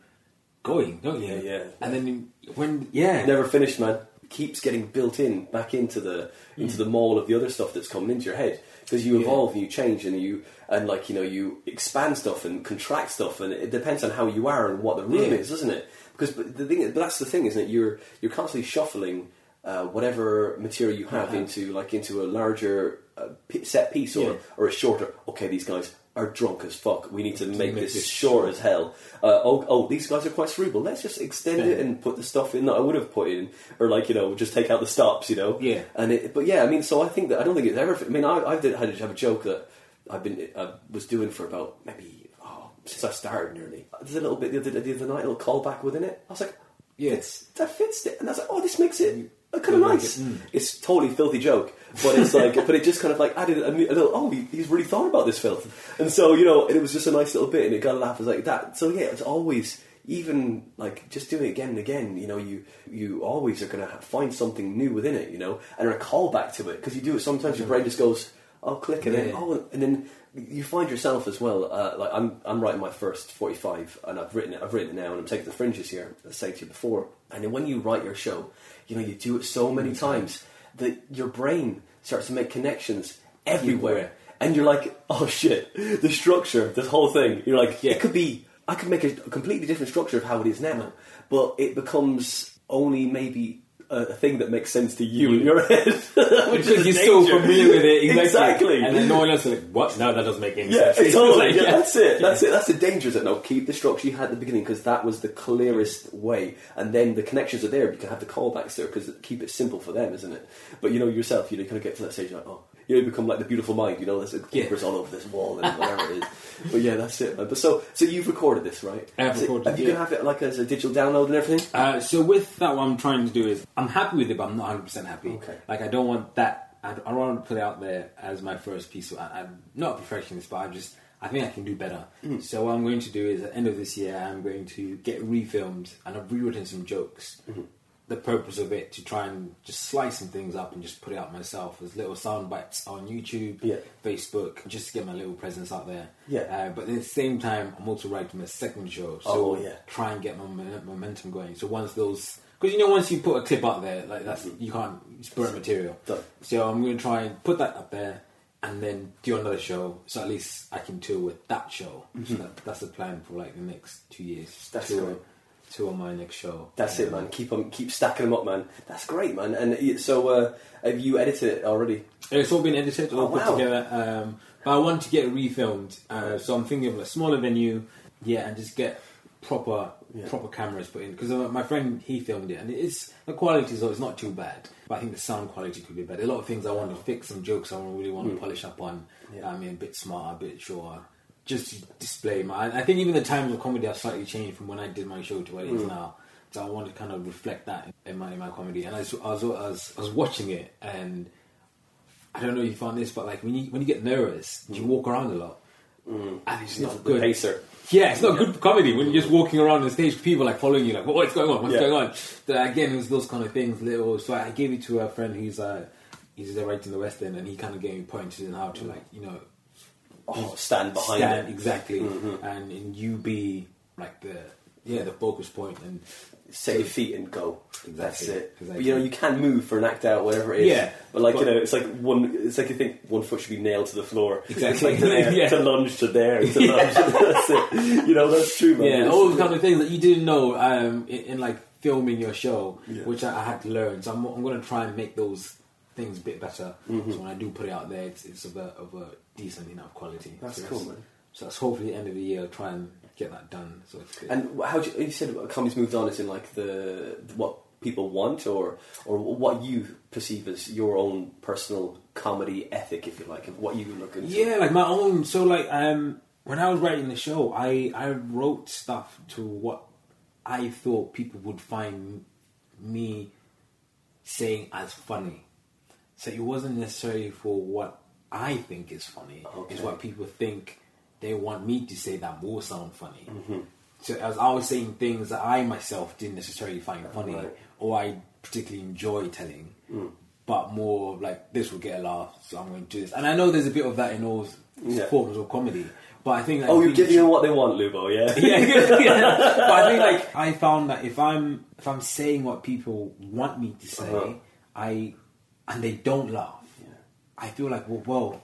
going, don't you? Mm. Yeah, yeah. And then when yeah, Never finished, man. Keeps getting built in back into the into the mold of the other stuff that's coming into your head because you Yeah. evolve and you change and you and like you know you expand stuff and contract stuff and it depends on how you are and what the room Yeah. is, doesn't it? Because but the thing, but that's the thing, isn't it? You're you're constantly shuffling uh, whatever material you have Uh-huh. into like into a larger set piece or Yeah. or a shorter. Okay, these guys are drunk as fuck. We need to make, make this, sure as hell. Uh, oh, oh, these guys are quite cerebral. Let's just extend it and put the stuff in that I would have put in, or like you know, just take out the stops, you know. Yeah. And it, but yeah, I mean, so I think that I don't think it's ever. I mean, I, I did had to have a joke that I've been I was doing for about maybe oh, since I started nearly. There's a little bit the other, the other night, a little callback within it. I was like, Yeah. that fits it, and I was like, oh, this makes it. Kind of nice. it, mm. It's totally filthy joke, but it's like, but it just kind of like added a, a little. Oh, he, he's really thought about this filth, and so you know, it was just a nice little bit, and it got a laugh. It was like that. So yeah, it's always even like just doing it again and again. You know, you you always are going to find something new within it. You know, and a callback to it because you do it. Sometimes your brain just goes, "Oh, click and then oh," and then you find yourself as well. Uh, like I'm, I'm writing my first 45, and I've written it. I've written it now, and I'm taking the fringes here. As I say to you before, and then when you write your show, you know you do it so many times that your brain starts to make connections everywhere, and you're like, oh shit, the structure, this whole thing. You're like, Yeah. it could be. I could make a completely different structure of how it is now, but it becomes only maybe a, a thing that makes sense to you in your head. Which Because you're so familiar with it, exactly. Exactly. And then no one else is like, what? No, that doesn't make any Yeah, sense. totally. Like, yeah, that's it. That's it. That's the danger. Is it? No, keep the structure you had at the beginning because that was the clearest way, and then the connections are there. You can have the callbacks there because keep it simple for them, isn't it? But you know yourself, you know, you kind of get to that stage like, oh, you know, you become like the beautiful mind. You know, there's like, Yeah. all over this wall and whatever it is. But yeah, that's it. Man. But so, so you've recorded this, right? I have So recorded it, you yeah. gonna have it like as a digital download and everything? Uh, so with that, what I'm trying to do is I'm happy with it, but I'm not 100 percent happy. Okay. Like I don't want that. I don't, want to put it out there as my first piece. I, I'm not a perfectionist, but I just I think I can do better. So what I'm going to do is at the end of this year, I'm going to get refilmed and I've rewritten some jokes. The purpose of it to try and just slice some things up and just put it out myself as little sound bites on YouTube, Yeah. Facebook, just to get my little presence out there. Yeah. Uh, but at the same time, I'm also writing a second show. So Oh, yeah. try and get my momentum going. So once those, because you know, once you put a clip out there, like that's you can't it's burnt material. Done. So I'm going to try and put that up there, and then do another show. So at least I can tour with that show. So that, that's the plan for like the next two years. Mm-hmm. That's tour, great. tour my next show. That's it, Um, man. Keep on, keep stacking them up, man. That's great, man. And y- so, uh, have you edited it already? It's all been edited, all Oh, put wow. together. Um, but I want to get it refilmed, uh, so I'm thinking of a smaller venue, yeah, and just get proper Yeah. proper cameras put in. Because uh, my friend he filmed it, and it's the quality is it's not too bad, but I think the sound quality could be better. A lot of things I want to fix, some jokes I really want to mm. polish up on. Yeah. I mean, a bit smarter, a bit shorter. Just to display my. I think even the times of comedy have slightly changed from when I did my show to what it is mm. now. So I want to kind of reflect that in my in my comedy. And I was, I was, I was, I was watching it, and I don't know if you found this, but like when you when you get nervous, you mm. walk around a lot, and it's not. The good. pacer. Yeah, it's not good comedy when you're just walking around on the stage, people like following you, like, what's going on? What's Yeah. going on? Again, it was those kind of things. Little, so I gave it to a friend who's uh, he's right in the West End, and he kind of gave me pointers on how to like, you know, Oh, stand behind stand it. exactly, Mhm. and and you be like the yeah the focus point, and Set your feet and go. Exactly, That's it. But, you know, you can move for an act out, whatever it is. Yeah, But like but- you know, it's like one. It's like you think one foot should be nailed to the floor. Exactly. It's like to, there, Yeah. to lunge to there to lunge. that's it. You know, that's true, man. yeah, That's all the kind of things that you didn't know um, in, in like filming your show, Yeah. which I, I had to learn. So I'm, I'm going to try and make those things a bit better. Mm-hmm. So when I do put it out there, it's, it's of a of a decent enough quality. That's so cool, man. So that's hopefully the end of the year. I'll try and get that done. So it's good. And how do you, you said comedy's moved on? Is in like the what people want, or or what you perceive as your own personal comedy ethic, if you like, of what you look into. Yeah, like my own. So like, um, when I was writing the show, I I wrote stuff to what I thought people would find me saying as funny. So it wasn't necessarily for what I think is funny. Okay. It's what people think they want me to say that will sound funny. Mm-hmm. So as I was saying things that I myself didn't necessarily find funny Right. or I particularly enjoy telling, but more like this will get a laugh, so I'm going to do this. And I know there's a bit of that in all Yeah. forms of comedy, but I think like, Oh, you're giving them what they want, Lubo. Yeah. yeah, yeah, yeah. But I think like I found that if I'm if I'm saying what people want me to say, Uh-huh. I and they don't laugh, Yeah. I feel like well, well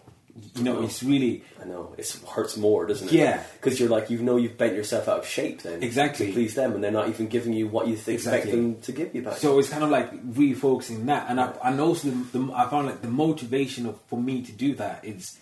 you know, it's really I know it hurts more, doesn't it? Yeah. because you're like you know you've bent yourself out of shape then Exactly. to please them, and they're not even giving you what you th- expect Exactly. them to give you back. so it's kind of like refocusing that, and I, and also the, the, I found like the motivation of for me to do that is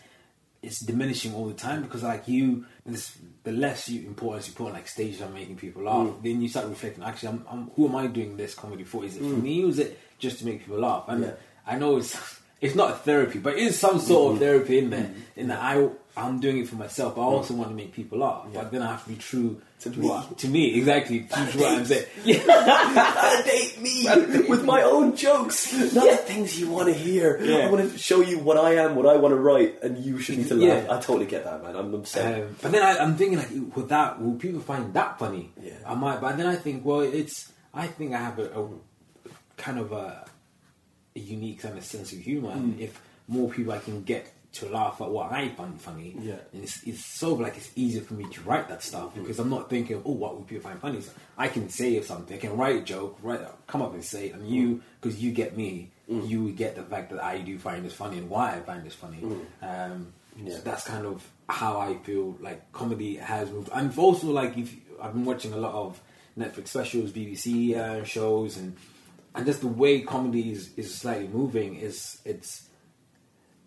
it's diminishing all the time because like you this, the less you importance you put on like stages on making people laugh Mm. then you start reflecting actually I'm, I'm, who am I doing this comedy for is it for me or is it just to make people laugh and Mm. Yeah. I know it's it's not a therapy but it is some sort Mm-hmm. of therapy in there in that I I'm doing it for myself but I also want to make people laugh. Yeah. but then I have to be true To to, me. what, to me exactly true to what I'm saying yeah Validate me with my own jokes, not the things you want to hear. I want to show you what I am, what I want to write, and you should need to laugh. Yeah. I totally get that, man. I'm upset. Um, but then I, I'm thinking like, with that, will people find that funny? Yeah. I might. But then I think, well, it's. I think I have a, a kind of a unique kind of sense of humor. And if more people I can get to laugh at what I find funny. Yeah. And it's, it's so like it's easier for me to write that stuff Mm-hmm. because I'm not thinking, oh, what would people find funny? So I can say something, I can write a joke, write, come up and say it, and you, because you get me, Mm. you would get the fact that I do find this funny and why I find this funny. Um, Mm. Yeah. so that's kind of how I feel like comedy has moved. And also like if I've been watching a lot of Netflix specials, BBC uh, shows, and and just the way comedy is, is slightly moving is it's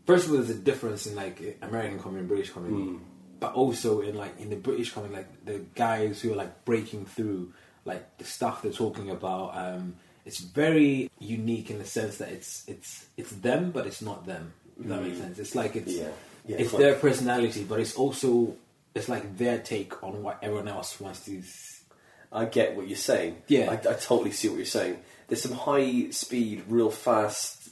first of all there's a difference in like American comedy and British comedy, Hmm. but also in like in the British comedy, like the guys who are like breaking through like the stuff they're talking about. Um, it's very unique in the sense that it's it's it's them, but it's not them. If that makes sense. It's like it's Hmm. Yeah. Yeah, it's their personality, but it's also it's like their take on what everyone else wants to. I get what you're saying. Yeah. I, I totally see what you're saying. There's some high speed, real fast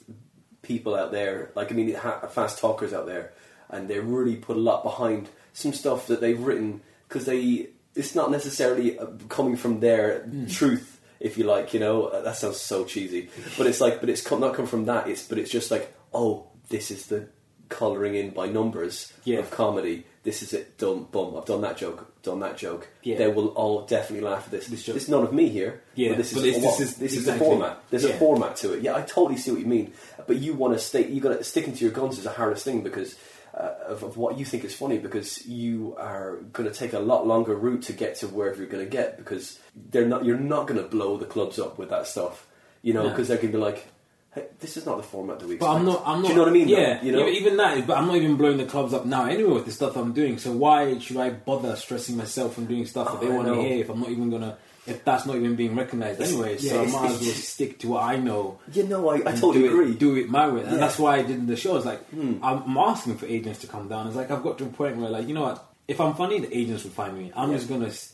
people out there. Like I mean, ha- fast talkers out there, and they really put a lot behind some stuff that they've written because they. It's not necessarily uh, coming from their Hmm. truth, if you like. You know, Uh, that sounds so cheesy, but it's like, but it's not come from that. It's but it's just like, oh, this is the colouring in by numbers Yeah. of comedy. This is it. Done. Boom. I've done that joke. Done that joke. Yeah. They will all definitely laugh at this. This joke. It's none of me here. Yeah, but this is but this- this is- this is exactly. the format. There's Yeah. a format to it. Yeah, I totally see what you mean. But you want to stay. You got to sticking to your guns is the hardest thing because uh, of, of what you think is funny. Because you are going to take a lot longer route to get to wherever you're going to get. Because they're not. You're not going to blow the clubs up with that stuff. You know, No. because they're going to be like, hey, "This is not the format that we." But I'm not. I'm not. Do you know what I mean? though? Yeah. You know. even, that. But I'm not even blowing the clubs up now anyway with the stuff I'm doing. So why should I bother stressing myself from doing stuff that they Oh, I want to hear if I'm not even gonna if that's not even being recognised anyway? yeah, so I might as well stick to what I know. you know, I, I totally do agree. It, do it my way, and Yeah. Hmm. that's why I did the show. It's like I'm, I'm asking for agents to come down. It's like I've got to a point where, like, you know what? If I'm funny, the agents will find me. I'm Yeah. just gonna s-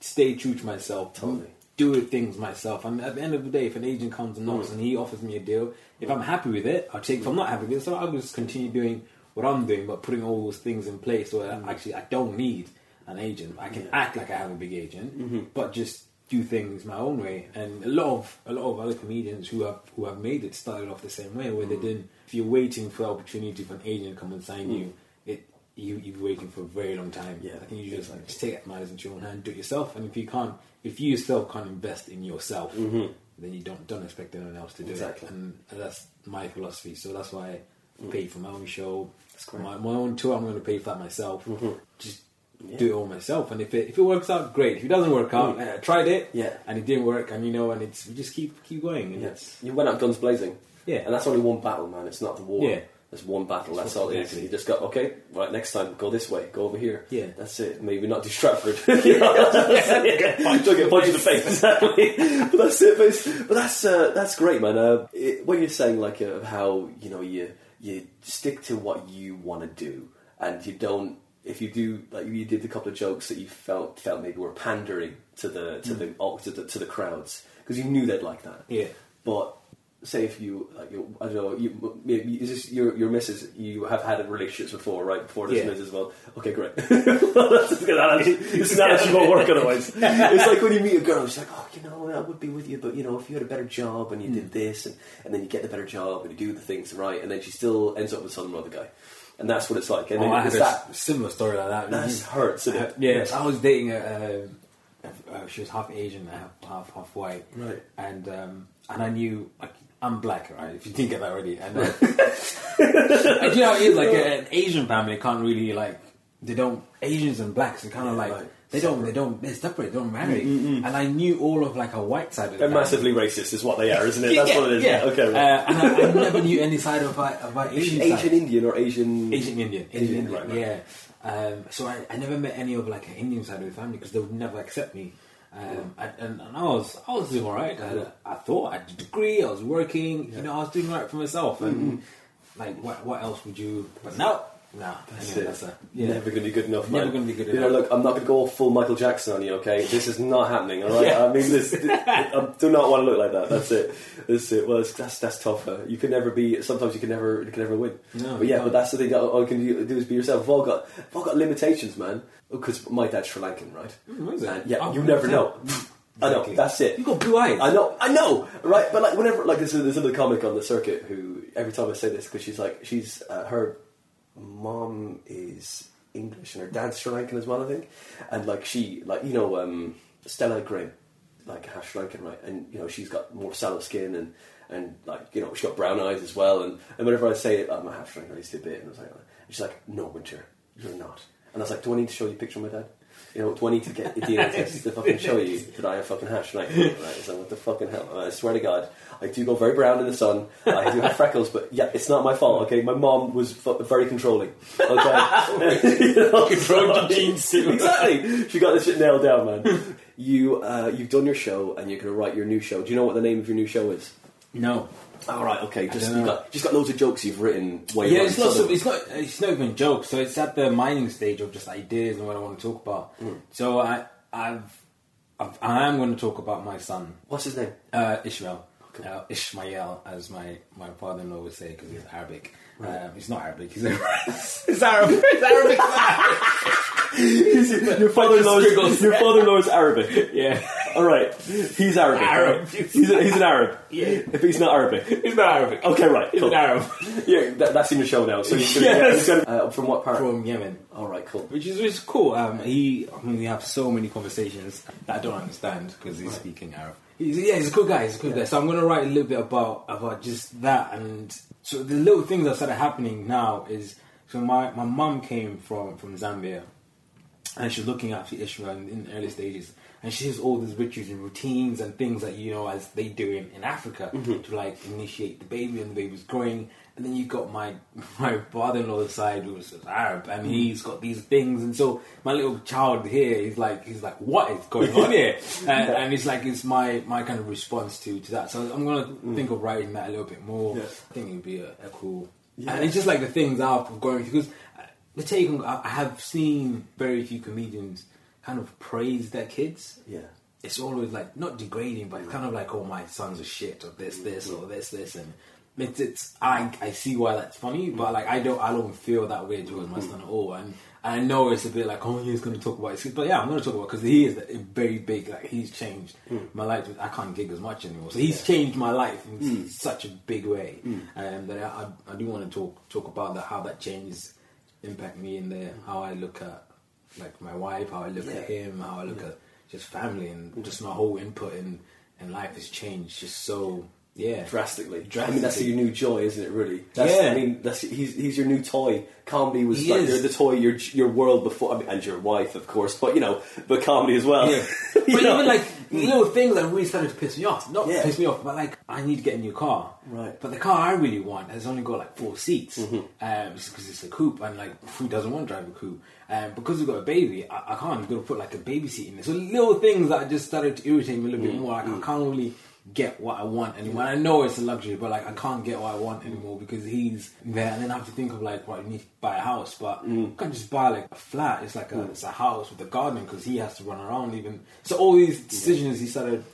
stay true to myself. Totally. Do things myself. And at the end of the day, if an agent comes and knocks and he offers me a deal, if I'm happy with it, I'll take. If I'm not happy with it, so I'll just continue doing what I'm doing, but putting all those things in place so that actually I don't need an agent. I can. Yeah. act like I have a big agent, Mhm. but just do things my own way. And a lot of a lot of other comedians who have who have made it started off the same way, where they Mm. didn't. If you're waiting for the opportunity for an agent to come and sign Mm. you, it you you're waiting for a very long time. Yeah, I think you just exactly. just take matters into your own hand, do it yourself. And if you can't, if you yourself can't invest in yourself, Mhm. then you don't don't expect anyone else to do Exactly. it. And, and that's my philosophy. So that's why I pay for my own show, my, my own tour. I'm going to pay for that myself. Mhm. Just Yeah. do it all myself. And if it if it works out, great. If it doesn't work out, Mm. I tried it, Yeah. and it didn't work, and you know, and it's we just keep keep going. And it's You went out guns blazing. yeah, And that's only one battle, man. It's not the war. Yeah. There's one battle. That's That's all it is. exactly. You just go, okay, right, next time, go this way, go over here. Yeah. That's it. Maybe not do Stratford. You know? Don't get punched in the face. Exactly. But that's it. But, it's- but that's, uh, that's great, man. Uh, it, when you're saying, like, uh, how, you know, you, you stick to what you want to do and you don't, if you do, like, you did a couple of jokes that you felt, felt maybe were pandering to the, to the, to the, to the crowds because you knew they'd like that. yeah. But say if you, like, you, I don't know, you, maybe is this your your missus? You have had relationships before, right? Before this Yeah. missus as well. Okay, great. That's just gonna actually, this is actually won't work otherwise. It's like when you meet a girl, she's like, oh, you know, I would be with you, but you know, if you had a better job and you Hmm. did this, and, and then you get the better job and you do the things right, and then she still ends up with some other guy, and that's what it's like. And Oh, I had a that similar story like that. that hurts, isn't it? Yes, I was dating a. Um, uh, she was half Asian, half half, half white, Right. and um, and I knew like I'm black, right? If you didn't get that already, and, uh, and you know how it is like an Asian family can't really like they don't Asians and blacks they kind of Yeah, like right. they don't they don't they're separate they don't marry, and I knew all of like a white side of the They're family. massively racist, is what they are, isn't it? Yeah, That's what it is. yeah. Okay. Uh, and I, I never knew any side of my, of my Asian, Asian side. Indian or Asian Asian Indian, Asian Indian, Indian, right, right. yeah. Um, so I, I never met any of like an Indian side of the family because they would never accept me. Um, and, and, and I was I was doing all right. I, I thought I had a degree. I was working. You know, I was doing right for myself. And like, what what else would you? But no, no. That's anyway, it. That's a, yeah. Never going to be good enough. Never gonna be good You know, enough. look, I'm not going to go all full Michael Jackson on you. Okay, this is not happening. All right, I mean, this, I do not want to look like that. That's it. That's it. Well, it's, that's that's tough. Uh, you can never be. Sometimes you can never. You can never win. No, but yeah, can't. but that's the thing. That all you can do, do is be yourself. We've all got. We've all got limitations, man. Because my dad's Sri Lankan, right? Mm? And yeah, Oh, you never 100%. know. I know. That's it. You got blue eyes. I know, I know, right? But like, whenever like there's, there's another comic on the circuit who every time I say this because she's like she's uh, her mom is English and her dad's Sri Lankan as well, I think. And like she, like you know, um, Stella Graham, like half Sri Lankan, right? And you know, she's got more sallow skin and and like you know, she's got brown eyes as well. And, and whenever I say it, I'm a half Sri Lankan, at least a bit. And I was like, and she's like, no, Winter, you're not. And I was like, do I need to show you a picture of my dad? You know, do I need to get a DNA test to fucking show you that I have fucking hash right? right? So what the fucking hell? I swear to God, I do go very brown in the sun. I do have freckles, but yeah, it's not my fault. Okay, my mom was fu- very controlling. Okay, you know, so- genes exactly. She got this shit nailed down, man. You uh, you've done your show and you're going to write your new show. Do you know what the name of your new show is? No. All right, okay. Just you know. got just got loads of jokes you've written. While Yeah, it's. So, it's not. It's not even jokes. So it's at the mining stage of just ideas and what I want to talk about. Mm. So I, I've, I've, I am going to talk about my son, What's his name? uh, Ishmael. Okay. Uh, Ishmael, as my, my father-in-law would say, because he's Arabic. Right. Um, he's not Arabic. He's, he's Arabic. He's Arabic. your father-in-law. Your father-in-law is Arabic. yeah. All right, he's Arabic. Arab. He's, a, he's an Arab. Yeah. If he's not Arabic. He's not Arabic. Okay, right. He's Cool. an Arab Yeah, that, that's in the show now. So he's gonna, Yes. yeah, he's gonna, uh, from what part? from Yemen. All right, cool. Which is, which is cool. Um, he, I mean, we have so many conversations that I don't understand because he's speaking Arab. He's, yeah, he's a cool guy. He's a cool guy. So I'm going to write a little bit about about just that, and so the little things that started happening now is so my my mum came from from Zambia, and she's looking after Ishmael in, in the early stages. And she has all these rituals and routines and things that you know as they do in, in Africa mm-hmm. to like initiate the baby and the baby's growing. And then you've got my my father-in-law's side who's Arab and mm-hmm. he's got these things. And so my little child here, he's like he's like, what is going on here? and, and it's like it's my my kind of response to to that. So I'm gonna mm. think of writing that a little bit more. Yeah. I think it would be a, a cool. Yeah. And it's just like the things I've going through because the take on I have seen very few comedians kind of praise their kids. Yeah. It's always like not degrading, but it's kind of like, oh, my son's a shit, or this, this, or this, this, and it's, it's I, I see why that's funny, but like I don't, I don't feel that way towards my son at all, and, and I know it's a bit like, oh, he's going to talk about it, but yeah, I'm going to talk about because he is a very big, like he's changed hmm. my life. I can't gig as much anymore, so he's changed my life in hmm. such a big way, and that I, I, I do want to talk talk about that, how that changes impact me in there, how I look at like my wife, how I look Yeah. at him, how I look at just family, and just my whole input in in life has changed just so yeah. drastically. I mean, that's your new joy, isn't it? Really? That's, Yeah. I mean, that's he's he's your new toy. Comedy was He like the toy, your your world before, I mean, and your wife, of course. But you know, but comedy as well. Yeah. You but know? even like little things that really started to piss me off. Not Yeah. piss me off, but like I need to get a new car. Right. But the car I really want has only got like four seats Mm-hmm. um, because it's a coupe, and like who doesn't want to drive a coupe? Um, because we've got a baby, I, I can't. To put like a baby seat in there. So little things that just started to irritate me a little bit more. Like I can't really get what I want anymore. I know it's a luxury, but like I can't get what I want anymore because he's there, and then I have to think of like, right, you need to buy a house, but Mm. you can't just buy like a flat. It's like a it's a house with a garden because he has to run around even. So all these decisions he started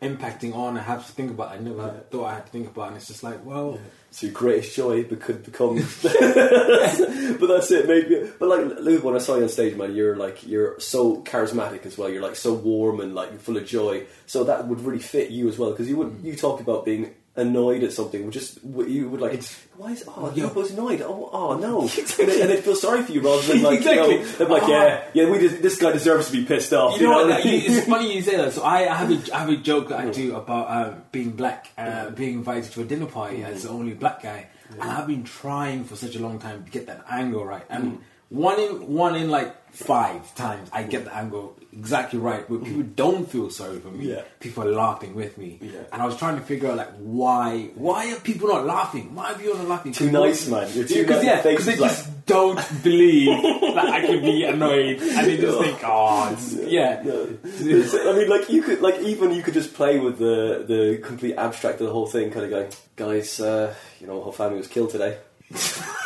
impacting on, I have to think about. I never thought I had to think about, and it's just like, well, So your greatest joy could become, but that's it. Maybe, but like Lou, when I saw you on stage, man, you're like you're so charismatic as well. You're like so warm and like full of joy. So that would really fit you as well because you would mm. you talk about being annoyed at something. Would just you would like why is oh Yeah. you was annoyed oh oh no and, they, and they feel sorry for you rather than like Exactly. you know they're like Oh. yeah yeah we just, this guy deserves to be pissed off. You know what? I That, mean? it's funny you say that. So I, I have a I have a joke that I do about um, being black, uh, being invited to a dinner party as the only black guy, and I've been trying for such a long time to get that angle right. And one in one in like five times, I get the angle exactly right. Where people don't feel sorry for me, Yeah. people are laughing with me, Yeah. and I was trying to figure out like why why are people not laughing? Why are people not laughing? Too nice, man. You're too Because nice. yeah, because they like- just don't believe that I could be annoyed, and they just think, oh, it's, yeah. No. I mean, like you could, like even you could just play with the the complete abstract of the whole thing, kind of going, guys, uh, you know, whole family was killed today.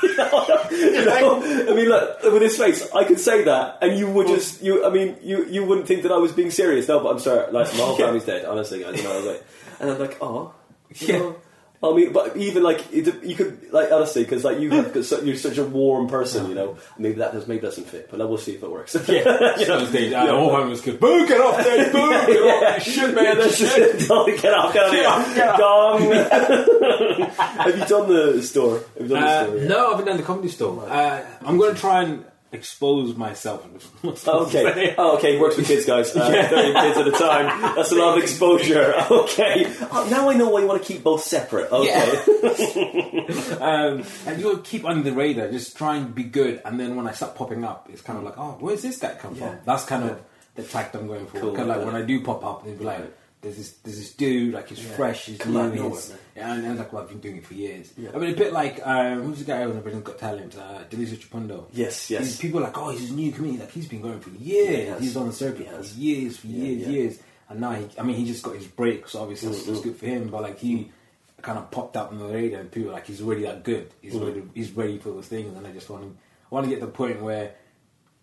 I mean, look, with his face, I could say that, and you would just, you, I mean, you you wouldn't think that I was being serious. No, but I'm sorry, like my whole family's dead. Honestly, guys, you know, I was like, and I'm like, oh, Yeah. know, I mean, but even like it, you could like honestly because like you have you're such a warm person, you know. Maybe that does maybe doesn't fit, but we'll see if it works. Yeah, you know. Uh, the whole time was good. Boo, get off there, boo, get off, you shit, man, Yeah, shit. Don't get off, get Get off, get off have you done the store? Have you done the Uh, store? no, I haven't done the comedy store. Uh, I'm going to try and expose myself. Okay. Oh, okay. He works with kids, guys. Uh, Thirty kids at a time. That's a lot of exposure. Okay. Oh, now I know why you want to keep both separate. Okay. um, and you'll keep under the radar, just try and be good. And then when I start popping up, it's kind of like, oh, where's this guy come Yeah. from? That's kind of the tact I'm going for. Cool, kind of like yeah. when I do pop up, they'll be like, there's this, there's this dude, like he's fresh, he's Come out of new, nowhere, he's, man. yeah, and, and like, well, I've been doing it for years. Yeah. I mean, a bit like um, who's the guy on Britain's Got Talent, uh, Daliso. Yes, yes. These people are like, oh, he's a new comedian. Like he's been going for years. Yeah, he he's on the circuit He for years, for Yeah, years, yeah. years. And now, he, I mean, he just got his break, so obviously that's, that's Mm-hmm. good for him. But like he kind of popped up on the radar, and people like he's already that good. He's Mm-hmm. already he's ready for those things, and I just want to want to get to the point where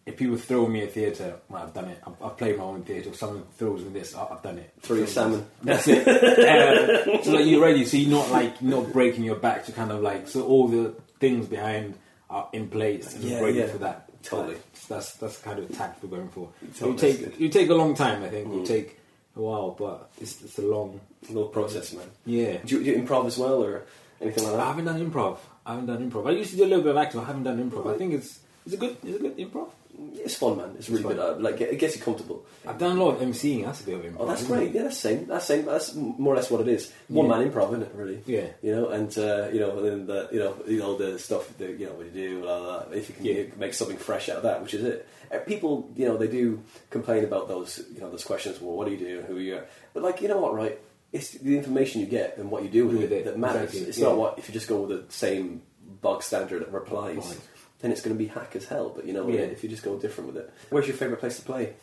if people throw me a theatre, well, I've done it. I've, I've played my own theatre. If someone throws me this, I- I've done it. Throw your salmon. That's it. Um, so like you're ready. So you're not like you're not breaking your back to kind of like so all the things behind are in place and Yeah, ready yeah. for that. Totally. That's that's the kind of tact we're going for. Totally, it take you take a long time. I think Mm. take a while, but it's it's a long little process, man. yeah. Do you, do you improv as well, or anything like that? I haven't done improv. I haven't done improv. I used to do a little bit of acting. I haven't done improv. I think it's it's a good it's a good improv. It's fun, man. It's really good. Uh, like, it gets you comfortable. I've done a lot of MCing. That's a bit of improv. Oh, that's great. it? Yeah, that's same. That's same. That's more or less what it is. One man improv, isn't it? Really. Yeah. You know, and uh, you know, and then the you know, you know the stuff that you know what you do, blah, blah, blah. if you can Yeah. you make something fresh out of that, which is it. Uh, People, you know, they do complain about those, you know, those questions. Well, what do you do? Who are you? But like, you know what, right? It's the information you get and what you do with, With it, it, that matters. exactly, It's yeah. not what if you just go with the same bog standard replies. Then it's going to be hack as hell. But you know, Yeah. if you just go different with it. Where's your favourite place to play?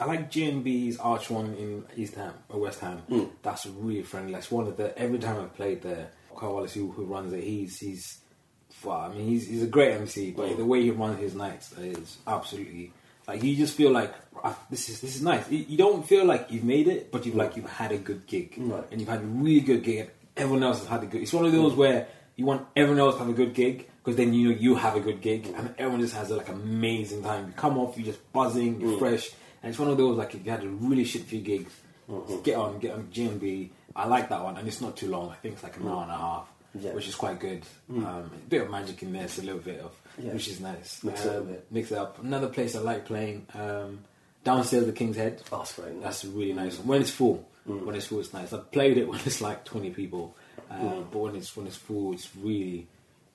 I like GNB's Arch one in East Ham or West Ham. Mm. That's really friendly. That's one of the every time I've played there. Carl Wallace, who, who runs it, he's he's. Well, I mean, he's he's a great MC, but Mm. the way he runs his nights is absolutely like you just feel like ah, this is this is nice. You, don't feel like you've made it, but you've like you've had a good gig, Right. and you've had a really good gig. Everyone else has had a good. It's one of those where you want everyone else to have a good gig because then you know you have a good gig, and everyone just has a, like amazing time. You come off, you're just buzzing, you're fresh, and it's one of those like if you had a really shit few gigs, get on, get on GMB. I like that one, and it's not too long. I think it's like an hour and a half, Yeah. which is quite good. Um, a bit of magic in there, it's a little bit of, Yeah. which is nice. Mix it up Um. Mix it up. Another place I like playing um, downstairs, the King's Head. Oh, that's great. That's a really nice one. When it's full, when it's full, it's nice. I've played it when it's like twenty people, um, but when it's when it's full, it's really,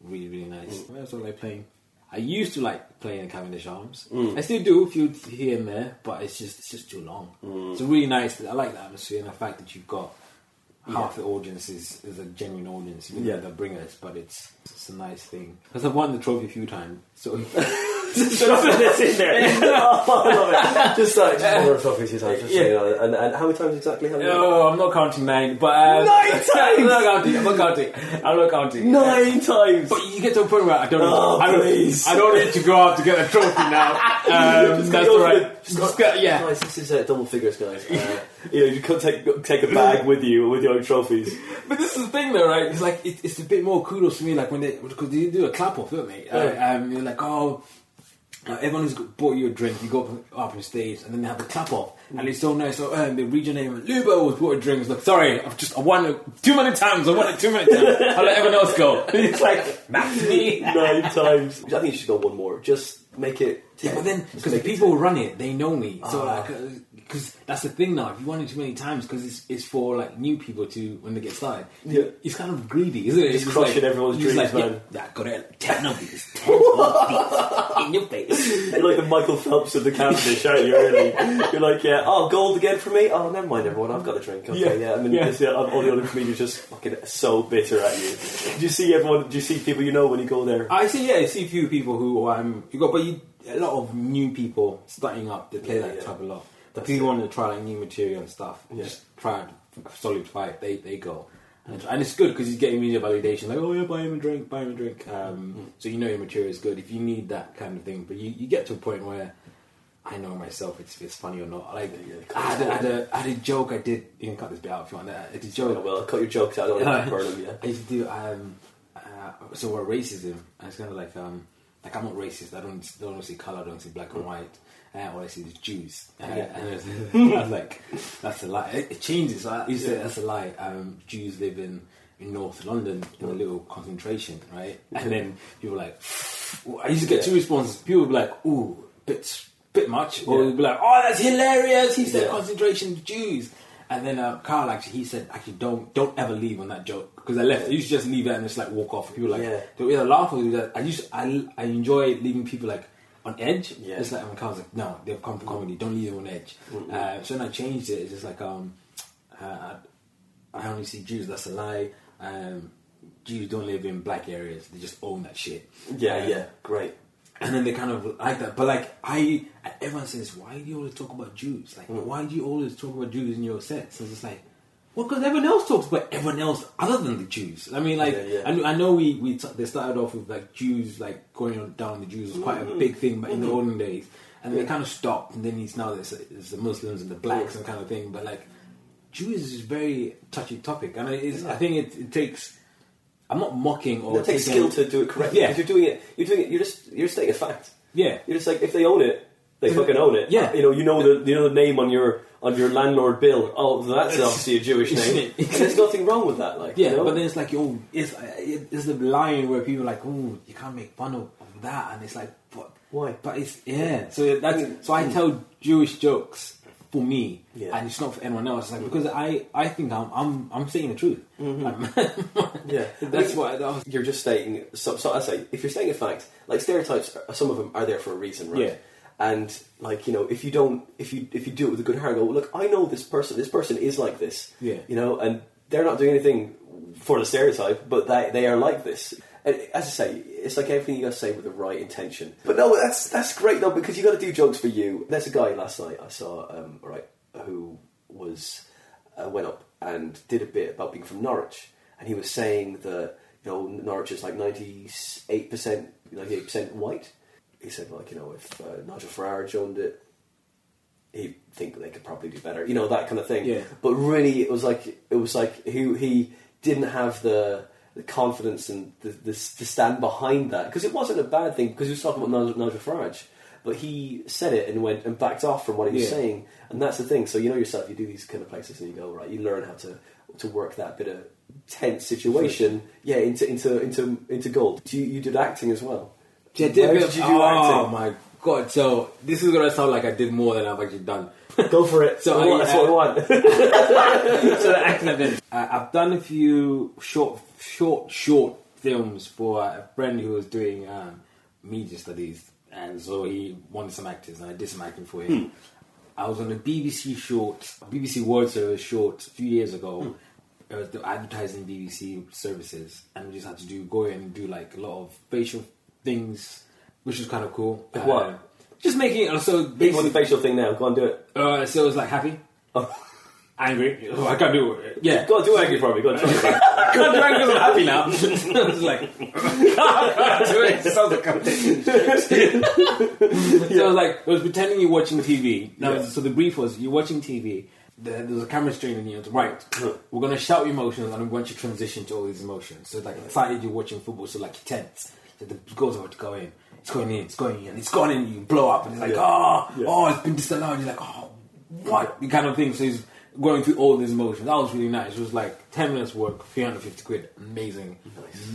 really, really nice. Mm. Do I like playing? I used to like playing in Cavendish Arms. Mm. I still do a few here and there, but it's just it's just too long. Mm. It's really nice. I like the atmosphere and the fact that you've got half the audience is, is a genuine audience. Even Yeah. they're bringers, but it's it's a nice thing because I've won the trophy a few times. So just shoving this in there. oh, I love it. Just like just one of the topics you just Yeah. you know, and, and how many times exactly? How many? Oh, I'm not counting nine, but um, Nine times? I'm not counting. I'm not counting. I'm not counting. Nine times. But you get to a point where I don't. Oh, I don't. please. I don't need to go out to get a trophy now. Um, Just that's go all for right. Just, just get, yeah. Guys, this is uh, double figures, guys. Uh, you know, you can't take take a bag with you with your own trophies. But this is the thing, though, right? It's like it, it's a bit more kudos to me, like when they because they do a clap off, don't they? Uh, um, you're like, oh. Uh, everyone who's got- bought you a drink, you go up, on stage, and then they have the clap off, and it's so nice. So um, they read your name, and Lubo was bought a drink. It's like, sorry, I've just I won it too many times. I won it too many times. I'll let everyone else go. it's like that's me. Nine times. I think you should go one more. Just make it. Yeah, but then because the people who run it, they know me. So Ah. like, because that's the thing now. If you want it too many times, because it's, it's for like new people to when they get started. Yeah. it's kind of greedy, isn't it? Just It's crushing like, everyone's dreams, like, man. Yeah, yeah, got it. Ten of these, ten of these in your face. You're like the Michael Phelps of the Cavendish, aren't you? Really? You're like, yeah. Oh, gold again for me. Oh, never mind, everyone. I've got a drink. Okay, Yeah. yeah. I mean, Yeah. yeah, all the other comedians just fucking so bitter at you. Do you see everyone? Do you see people you know when you go there? I see. Yeah, I see a few people who um you got, but you, a lot of new people starting up. They play Yeah, that yeah. type a lot. The That's people it. want to try like new material and stuff. Yeah. Just try it, solid five. They they go. And, and it's good because he's getting media validation, like, oh yeah, buy him a drink, buy him a drink. Um, Mm. So you know your material is good if you need that kind of thing. But you, you get to a point where I know myself it's, it's funny or not. Like Yeah, I, had a, I, had a, I had a joke I did. You can cut this bit out if you want. I did a joke. Oh, well, cut your jokes out. I don't want them. Yeah. I used to do um, uh, so we're racism. And it's kind of like um, like I'm not racist. I don't don't see color. I don't see black and white. Uh, all I see is Jews. Uh, Yeah. and I was, like, that's a lie. It, it changes. I used to say that's a lie. Um, Jews live in in North London in a little concentration, right? And then people were like, I used to get two responses. People would be like, ooh, bit bit much, or Yeah. they'd be like, oh, that's hilarious. He said Yeah. concentration Jews. And then uh, Carl actually he said actually don't don't ever leave on that joke because I left. I used to just leave it and just like walk off. People were like Yeah. they either laugh or do that. I used I I enjoy leaving people like on edge. Yeah. It's like when Carl's like no they've come for comedy. Don't leave them on edge. Uh, so when I changed it. It's just like um uh, I only see Jews. That's a lie. Um, Jews don't live in black areas. They just own that shit. Yeah, Uh, yeah, great. and then they kind of like that. But like I, everyone says, why do you always talk about Jews? Like, Mm. why do you always talk about Jews in your sets? And it's like, well, because everyone else talks about everyone else other than the Jews. I mean, like, Yeah, yeah. I, know, I know we we t- they started off with like Jews like going on down the Jews was quite a mm-hmm. big thing, but in the mm-hmm. olden days, and they kind of stopped. And then it's now it's, it's the Muslims and the blacks and kind of thing. But like, Jews is a very touchy topic, and it is, I think it, it takes. I'm not mocking or It takes skill to do it correctly. Yeah. Because you're doing it. You're doing it. You're just. You're stating a fact. Yeah, You're just like if they own it, they fucking own it. Yeah. You know. You know the. You know the name on your on your landlord bill. Oh, that's obviously a Jewish name. and there's nothing wrong with that. Like. Yeah, you know? but then it's like, oh, it's it's the line where people are like, oh, you can't make fun of, that, and it's like, what? Why? But it's yeah. So that's mm. so I mm. tell Jewish jokes for me, Yeah. and it's not for anyone else. It's like mm. because I I think I'm I'm I'm saying the truth. Mm-hmm. I'm- Yeah. that's why that was. you're just stating. So, so I say, if you're stating a fact, like stereotypes, are- some of them are there for a reason, right? Yeah. And like you know, if you don't, if you if you do it with a good heart, go look. I know this person. This person is like this. Yeah. You know, and they're not doing anything for the stereotype, but they they are like this. And as I say, it's like everything you got to say with the right intention. But no, that's that's great though because you got to do jokes for you. There's a guy last night I saw, um, right, who was uh, went up and did a bit about being from Norwich, and he was saying that you know Norwich is like ninety eight percent, ninety eight percent white. He said like you know if uh, Nigel Farage owned it, he'd think they could probably do better, you know that kind of thing. Yeah. But really, it was like it was like he he didn't have the the confidence and the, the to stand behind that because it wasn't a bad thing because he was talking about Nigel, Nigel Farage. But he said it and went and backed off from what he was Yeah. saying, and that's the thing. So you know yourself, you do these kind of places, and you go right. You learn how to to work that bit of tense situation, yeah, into into into into gold. Do you, you did acting as well? Yeah, did a Where bit did you do oh acting? my god! So this is gonna sound like I did more than I've actually done. Go for it. So I- uh, that's what I want. so the acting I've done. Uh, I've done a few short, short, short films for a friend who was doing um, media studies, and so he wanted some actors, and I did some acting for him. I was on a BBC short, BBC World Service short a few years ago. It was the advertising BBC services, and we just had to do go in and do like a lot of facial things, which was kind of cool. Like what? Uh, just making it so Big one, the facial thing now. Go on, do it. uh, so it was like happy, Oh. angry. Oh, I can't do it. Yeah, Go on, do angry for me. Go on, try. I can't do it because I'm happy now. I was like, I can't do it. It sounds like I'm- I was like, I was pretending you're watching TV. Now, Yeah. so the brief was you're watching TV. There's a camera straining you. It's right. We're gonna shout your emotions, and we want you to transition to all these emotions. So like excited, you're watching football, so like you're tense. So the goal's about to go in. It's going in. It's going in. It's gone in. You blow up, and it's like, Yeah. oh, Yeah. oh, it's been disallowed. You're like, oh, what? The kind of thing. So he's going through all these emotions. That was really nice. It was like 10 minutes work, 350 quid. Amazing.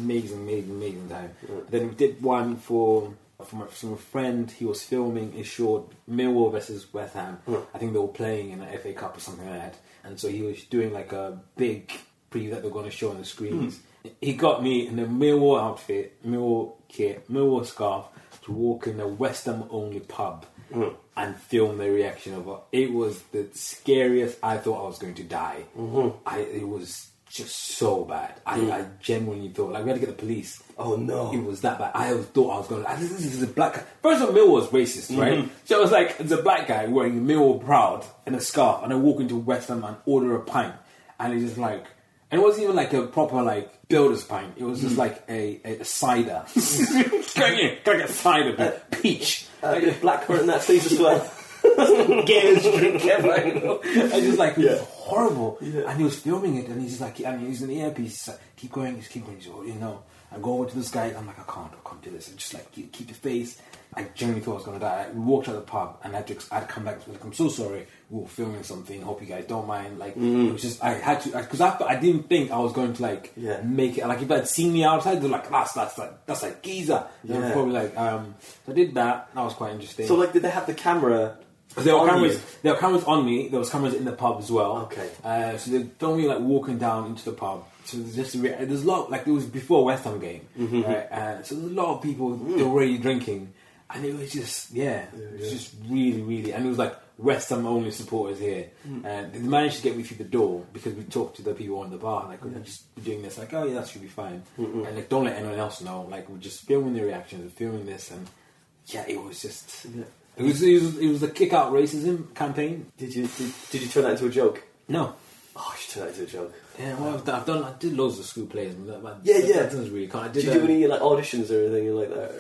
Amazing, amazing, amazing time. Then we did one for from a, from a friend. He was filming a short Millwall versus West Ham. I think they were playing in an FA Cup or something like that. And so he was doing like a big preview that they're going to show on the screens. Hmm. He got me in a Millwall outfit, Millwall kit, Millwall scarf to walk in a West Ham only pub hmm. and film the reaction of it. It was the scariest. I thought I was going to die. Mm-hmm. I, it was just so bad. I, hmm. I genuinely thought like we had to get the police. Oh, no. It was that bad. I thought I was going. to... This, this is a black guy. First of all, Millwall's racist, right? Mm-hmm. So it was like it's a black guy wearing Mill proud and a scarf, and I walk into West Ham and order a pint, and he's just like. And it wasn't even like a proper like builder's pint. It was just like a, a, a cider. Going in, gotta get cider, but peach. Uh, a bit of blackcurrant in that please as well. gayest drink ever. You know? I just like it was horrible. And he was filming it, and he's just like, and he's using the earpiece. He's like, keep going, just keep going. He's you know, I go over to this guy. I'm like, I can't, I can't do this. And just like keep, keep your face. I genuinely thought I was gonna die. We walked out of the pub, and I to, I'd come back. Like, I'm so sorry. We were filming something. Hope you guys don't mind. Like, it was just I had to because I, I, didn't think I was going to like Yeah. make it. Like if they'd seen me outside, they're like, that's that's like that's like geezer. Yeah. probably like, um. So I did that. That was quite interesting. So, like, did they have the camera? There were cameras. you? There were cameras on me. There was cameras in the pub as well. Okay. Uh, so they filmed me like walking down into the pub. So there's just re- there's a lot like it was before West Ham game, Mm-hmm. right? Uh, so there's a lot of people Mm. already drinking, and it was just yeah, it was just really really, and it was like West Ham only supporters here, Mm. and they managed to get me through the door because we talked to the people on the bar like we're just doing this like oh yeah that should be fine, and like don't let anyone else know like we're just filming the reactions, we're filming this, and yeah, it was just. Yeah. It was, it was it was the kick out racism campaign. Did you did, did you turn that into a joke? No, Oh, I should turn that into a joke. yeah, well, I've done, I've done I did loads of school plays. That, Yeah, that, yeah. That doesn't really count. I Did did, you do um, any like auditions or anything like that,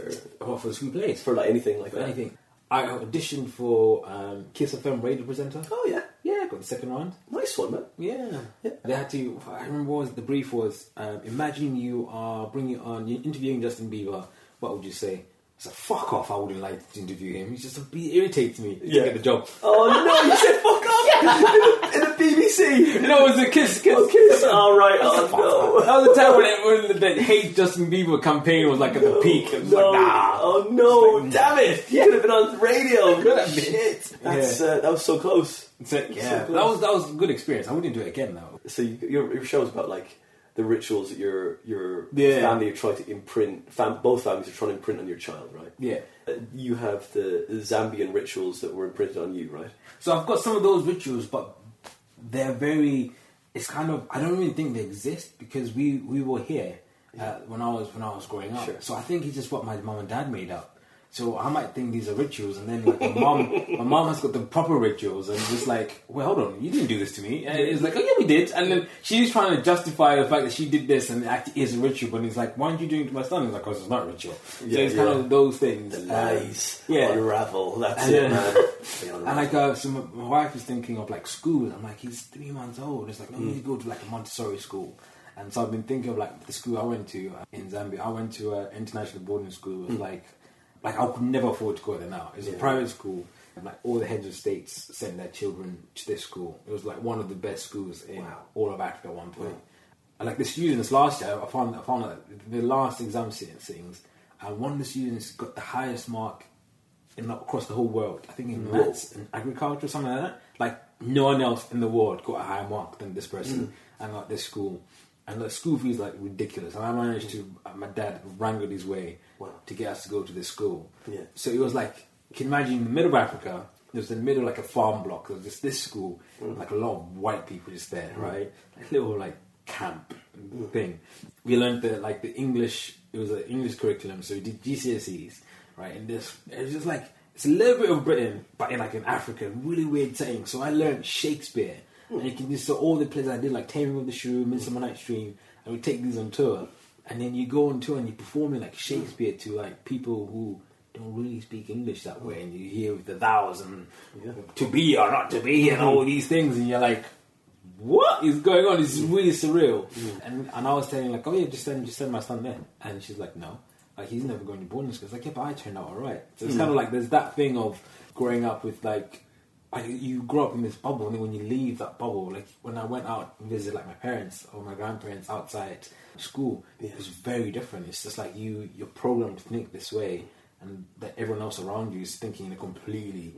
or what for school plays for like anything like for that? anything. I auditioned for um, Kiss FM radio presenter. Oh yeah, Yeah, got the second round. nice one, man. Yeah. Yeah. They had to. I remember was the brief was. Um, imagine you are bringing on you're interviewing Justin Bieber. What would you say? It's like fuck off. I wouldn't like to interview him. He's just he irritates me to Yeah. get the job. Oh no, you said fuck off in, the, in the BBC. You know, it was a kiss. kiss kiss. all right. Oh no That was the time when, it, when the, the hate Justin Bieber campaign was like at the peak. It was no! like, nah. Oh no! Damn it! You could have been on radio. Could. Shit. That's uh, that was so close. Like, yeah, So that was that was a good experience. I wouldn't do it again though. So you, your your show's about like the rituals that your your Yeah. family are trying to imprint. Fam, both families are trying to imprint on your child, right? Yeah. Uh, you have the, the Zambian rituals that were imprinted on you, right? So I've got some of those rituals, but they're very. It's kind of I don't even think they exist because we we were here uh, when I was when I was growing up. Sure. So I think it's just what my mom and dad made up. So I might think these are rituals, and then like my mom, my mom has got the proper rituals, and just like, well, hold on, you didn't do this to me. And it's like, oh yeah, we did. And then she's trying to justify the fact that she did this, and it actually is a ritual. But he's like, why aren't you doing it to my son? He's like, because it's not a ritual. Yeah, so it's yeah. kind of those things. The Um, lies yeah. unravel. That's And it, man. And like, uh, so my, wife is thinking of like school. I'm like, he's three months old. It's like, no, to go to like a Montessori school. And so I've been thinking of like the school I went to uh, in Zambia. I went to an international boarding school. It was like, like I could never afford to go there now. It's Yeah. a private school. And like all the heads of states sent their children to this school. It was like one of the best schools in Wow. all of Africa at one point. And like the students last year, I found I found out the last exam sittings, and one of the students got the highest mark in the, across the whole world. I think in Whoa. maths and agriculture, something like that. Like no one else in the world got a higher mark than this person, and like this school. And the school fees like ridiculous. And I managed to, uh, my dad wrangled his way To get us to go to this school. Yeah. So it was like, you can imagine in the middle of Africa, there was in the middle of like a farm block. there's just this school, mm. like a lot of white people just there, mm. right? Like little like camp mm. thing. We learned the like the English. It was an English curriculum, so we did GCSEs, right? And this it was just like it's a little bit of Britain, but in like an African, really weird setting. So I learned Shakespeare, and you can just so all the plays I did like Taming of the Shrew, Midsummer Night's Dream, and we take these on tour, and then you go on tour and you're performing like Shakespeare to like people who don't really speak English that way, and you hear the thous and to be or not to be and all these things, and you're like, what is going on? This is really surreal. And and I was telling like, oh yeah, just send just send my son there, and she's like, no, like he's never going to boarding school. It's like, yeah, but I turned out all right. So it's mm. kind of like there's that thing of growing up with like. Like you grow up in this bubble, and then when you leave that bubble, like when I went out and visited like my parents or my grandparents outside school, it was very different. It's just like you you're programmed to think this way, and that everyone else around you is thinking in a completely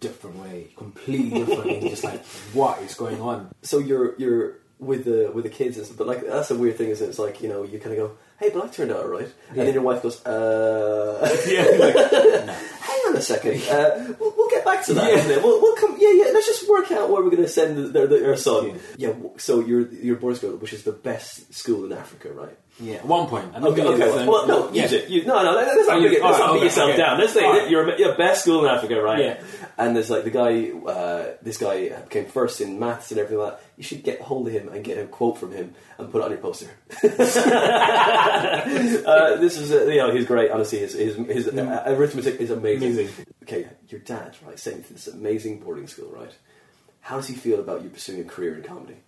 different way, completely different. and just like, what is going on? so you're you're with the with the kids, and stuff, but like that's a weird thing, is it? It's like you know you kind of go, hey, but I turned out all right, and then your wife goes, uh, Yeah, like, no. hang on a second, uh, we'll, we'll get back to that. Yeah. isn't it? We'll, we'll come, yeah, yeah. Let's just work out where we're going to send their, their, their son. Yeah. Yeah. So you're you're boarding school, which is the best school in Africa, right? Yeah, at one point. I don't Okay, okay. Well, no, yeah. use it. You, no, no, let's not, Oh, make you- it, let's alright, not beat okay, yourself okay. down. Let's say Alright. you're you're best school in Africa, right? Yeah. And there's like the guy, uh, this guy came first in maths and everything like that. You should get hold of him and get a quote from him and put it on your poster. uh, this is, uh, you know, he's great. Honestly, his his, his uh, arithmetic is amazing. Amazing. Okay, your dad, right, sent you to this amazing boarding school, right? How does he feel about you pursuing a career in comedy?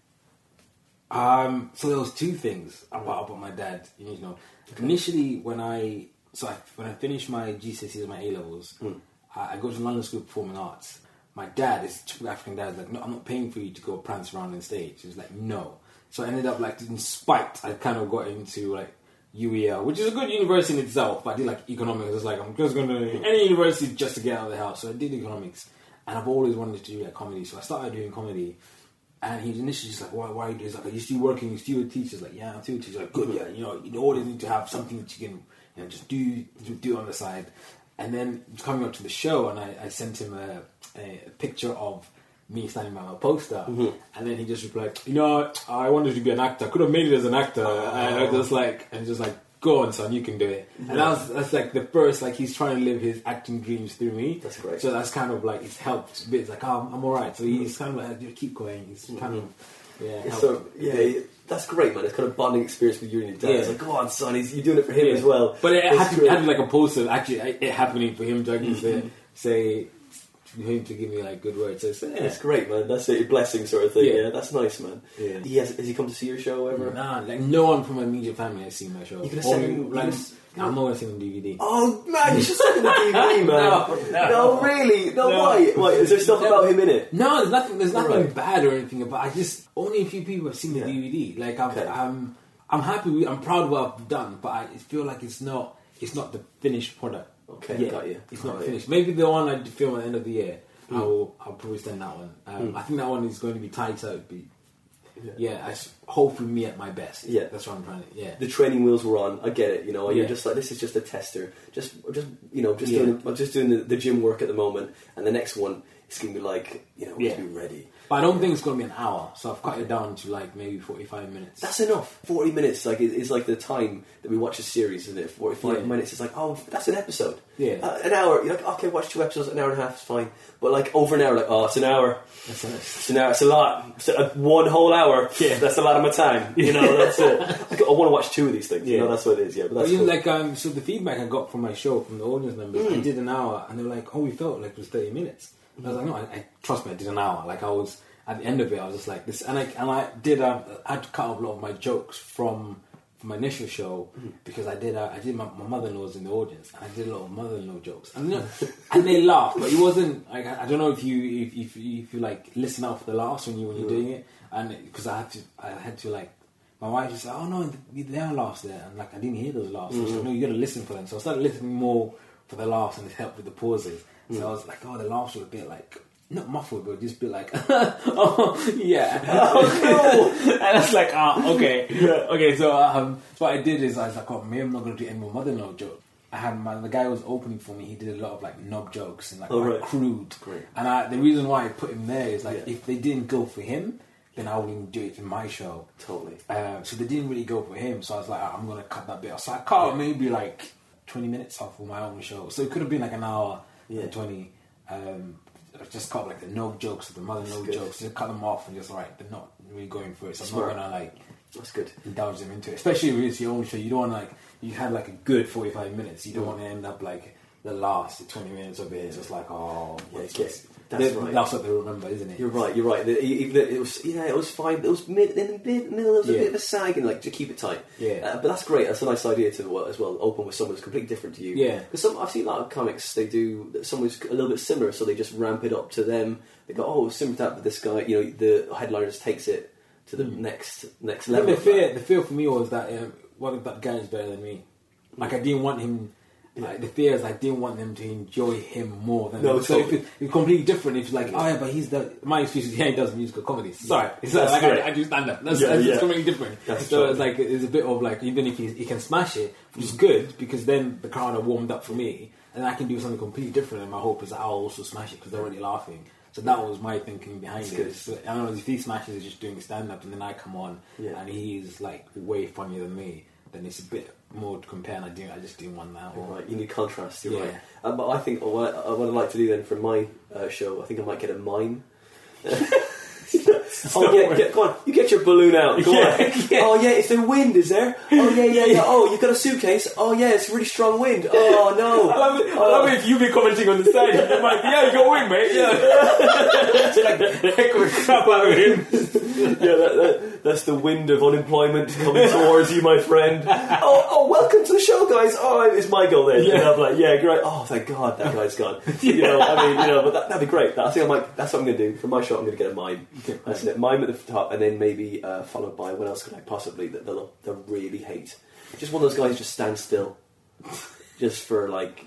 Um, so there was two things about, about my dad. You need to know. Initially, when I so I, when I finished my GCSEs and my A levels, I, I go to London School of Performing Arts. My dad is typical African dad. is Like, no, I'm not paying for you to go prance around on stage. He was like, no. So I ended up like in spite, I kind of got into like UEL, which is a good university in itself. But I did like economics. It's like I'm just going to any university just to get out of the house. So I did economics, and I've always wanted to do like comedy. So I started doing comedy. And he was initially just like, why, why are you doing this? Like, are you still working? You still a teacher? Like, yeah, I'm still a teacher. Like, good, yeah. You know, you always need to have something that you can, you know, just do, do on the side. And then coming up to the show, and I, I sent him a, a, picture of me standing by my poster, mm-hmm. and then he just replied, you know, I wanted to be an actor. I could have made it as an actor. And I was just like, and just like, go on, son, you can do it. And that was, that's like the first, like, he's trying to live his acting dreams through me. That's great. So that's kind of like it's helped a bit. It's like, oh, I'm, I'm all right. So he's kind of like, keep going. He's kind mm-hmm. of yeah. helped So yeah. That's great, man. It's kind of bonding experience with you and your dad. Yeah. It's like, go on, son. He's, you're doing it for him Yeah. as well. But it It's had to, had to like a poster. Actually, it happening for him to say, Mm-hmm. say for him to give me like good words. So it's, yeah. That's great, man. That's a blessing sort of thing. Yeah, Yeah. that's nice, man. Yeah. He has, has he come to see your show ever? Nah, like no one from my immediate family has seen my show. You could've sent him- like, I'm not gonna send him DVD. Oh man, you should him the DVD, man. No, no. really? No, No. why? Why? Is there stuff No. about him in it? No, there's nothing. There's nothing Right. bad or anything. But I just only a few people have seen the Yeah. DVD. Like I'm, Okay. I'm, I'm happy. With, I'm proud of what I've done. But I feel like it's not. It's not the finished product. Okay, got you. It's not finished. Maybe the one I film at the end of the year. Hmm. I will. I'll probably send that one. Um, I think that one is going to be tighter. Be, yeah. I s- hopefully me at my best. Yeah. that's what I'm trying to. Yeah. The training wheels were on. I get it. You know, and you're just like, this is just a tester. Just, just you know, just Yeah. doing, I'm just doing the, the gym work at the moment, and the next one is gonna be like, you know, Yeah. to be ready. But I don't think it's going to be an hour. So I've cut it down to like maybe 45 minutes. That's enough. Forty minutes, like, is, is like the time that we watch a series, isn't it? Forty-five Yeah. minutes. It's like, oh, that's an episode. Yeah. Uh, an hour. You're like, okay, watch two episodes. An hour and a half is fine. But like over an hour, like, oh, it's an hour. That's it. It's an hour. It's a lot. It's a, one whole hour. Yeah. That's a lot of my time. You know, that's it. I want to watch two of these things. You Yeah. know, that's what it is. Yeah, but But that's you know, cool. like um, so the feedback I got from my show from the audience members, Mm. I did an hour, and they were like, "Oh, we felt like it was thirty minutes." And I was like, "No, I, I trust me, I did an hour." Like I was at the end of it, I was just like this, and I and I did I had cut off a lot of my jokes from from my initial show Mm. because I did uh, I did my, my mother in law's in the audience, and I did a lot of mother in law jokes, and you know, and they laughed, but it wasn't like I I don't know if you if if, if you like listen out for the laughs when you when you're doing it, and because I had to I had to like my wife just said, "Oh no, there are laughs there," and like I didn't hear those laughs. So she said, no, you got to listen for them. So I started listening more for the laughs and it helped with the pauses. So I was like, "Oh, the laughs were a bit like." Not muffled, but just a bit like, oh yeah, oh no, and I was like, ah, okay, okay. So, um, so what I did is I was like, oh, maybe I'm not gonna do any more mother-in-law jokes. I had my the guy who was opening for me. He did a lot of like knob jokes and like Oh, right. crude. Great. And I, the reason why I put him there is like, Yeah. if they didn't go for him, then I wouldn't do it in my show. Totally. Um, so they didn't really go for him. So I was like, I'm gonna cut that bit. off. So I cut out maybe like 20 minutes off of my own show. So it could have been like an hour Yeah. 20. Um, just cut like the no jokes, the mother no jokes. Just cut them off and just alright. They're not really going for it. So Smart. I'm not gonna like That's good. indulge them into it. Especially if it's your own show. You don't want like you had like a good 45 minutes. You don't want to end up like the last 20 minutes of it. It's just like oh, Yeah, what's- that's right. That's what they remember, isn't it? You're right. You're right. The- Even it was, yeah, it was fine. It was mid in the mid, middle. There was a bit of a sag and like to keep it tight. Yeah. Uh, but that's great. That's a nice idea to well, as well. Open with someone who's completely different to you. Yeah. Because some I've seen a lot of comics. They do someone who's a little bit similar, so they just ramp it up to them. They go, oh, similar to that, but this guy, you know, the headliner just takes it to the next next think level. the fear, the fear for me was that um, what if that guy is better than me? Like I didn't want him. Like the fear is I didn't want them to enjoy him more than No, me. so if totally. it, it's completely different. If it's like, oh yeah, but he's the my excuse is yeah, he does musical comedy. Sorry, it's That's like. I, I do stand up. That's, Yeah, that's yeah. completely different. That's so totally- it's like it's a bit of like even if he, he can smash it, which is good because then the crowd are warmed up for me, and I can do something completely different. And my hope is that I'll also smash it because they're already laughing. So that was my thinking behind That's it. So, I don't know if he smashes it just doing stand up, and then I come on Yeah. and he's like way funnier than me. then it's a bit more to compare. And I do, I just do one now. Or, Right, you need contrast. You're Yeah. right. Um, but I think what, I, what I'd like to do then for my uh, show, I think I might get a mime. oh yeah, get, go on. You get your balloon out. Go Yeah, on. yeah. Oh yeah, is there wind? Is there? Oh yeah, yeah, yeah. Oh, you've got a suitcase. Oh yeah, it's really strong wind. Oh no. I love it. I love it if you be commenting on the side. You're like, yeah, you got wind, mate. Yeah. Like heckle the crap out of him. yeah, that, that, that's the wind of unemployment coming towards you, my friend. Oh, oh, welcome to the show, guys. Oh, it's Michael then. Yeah. And I'm like, yeah, great. Oh, thank God, that guy's gone. You know, I mean, you know, but that, that'd be great. I think I might. That's what I'm going to do for my show. I'm going to get a mime. That's it. Mime at the top, and then maybe uh, followed by what else could I possibly that they'll they'll really hate? Just one of those guys who just stand still, just for like.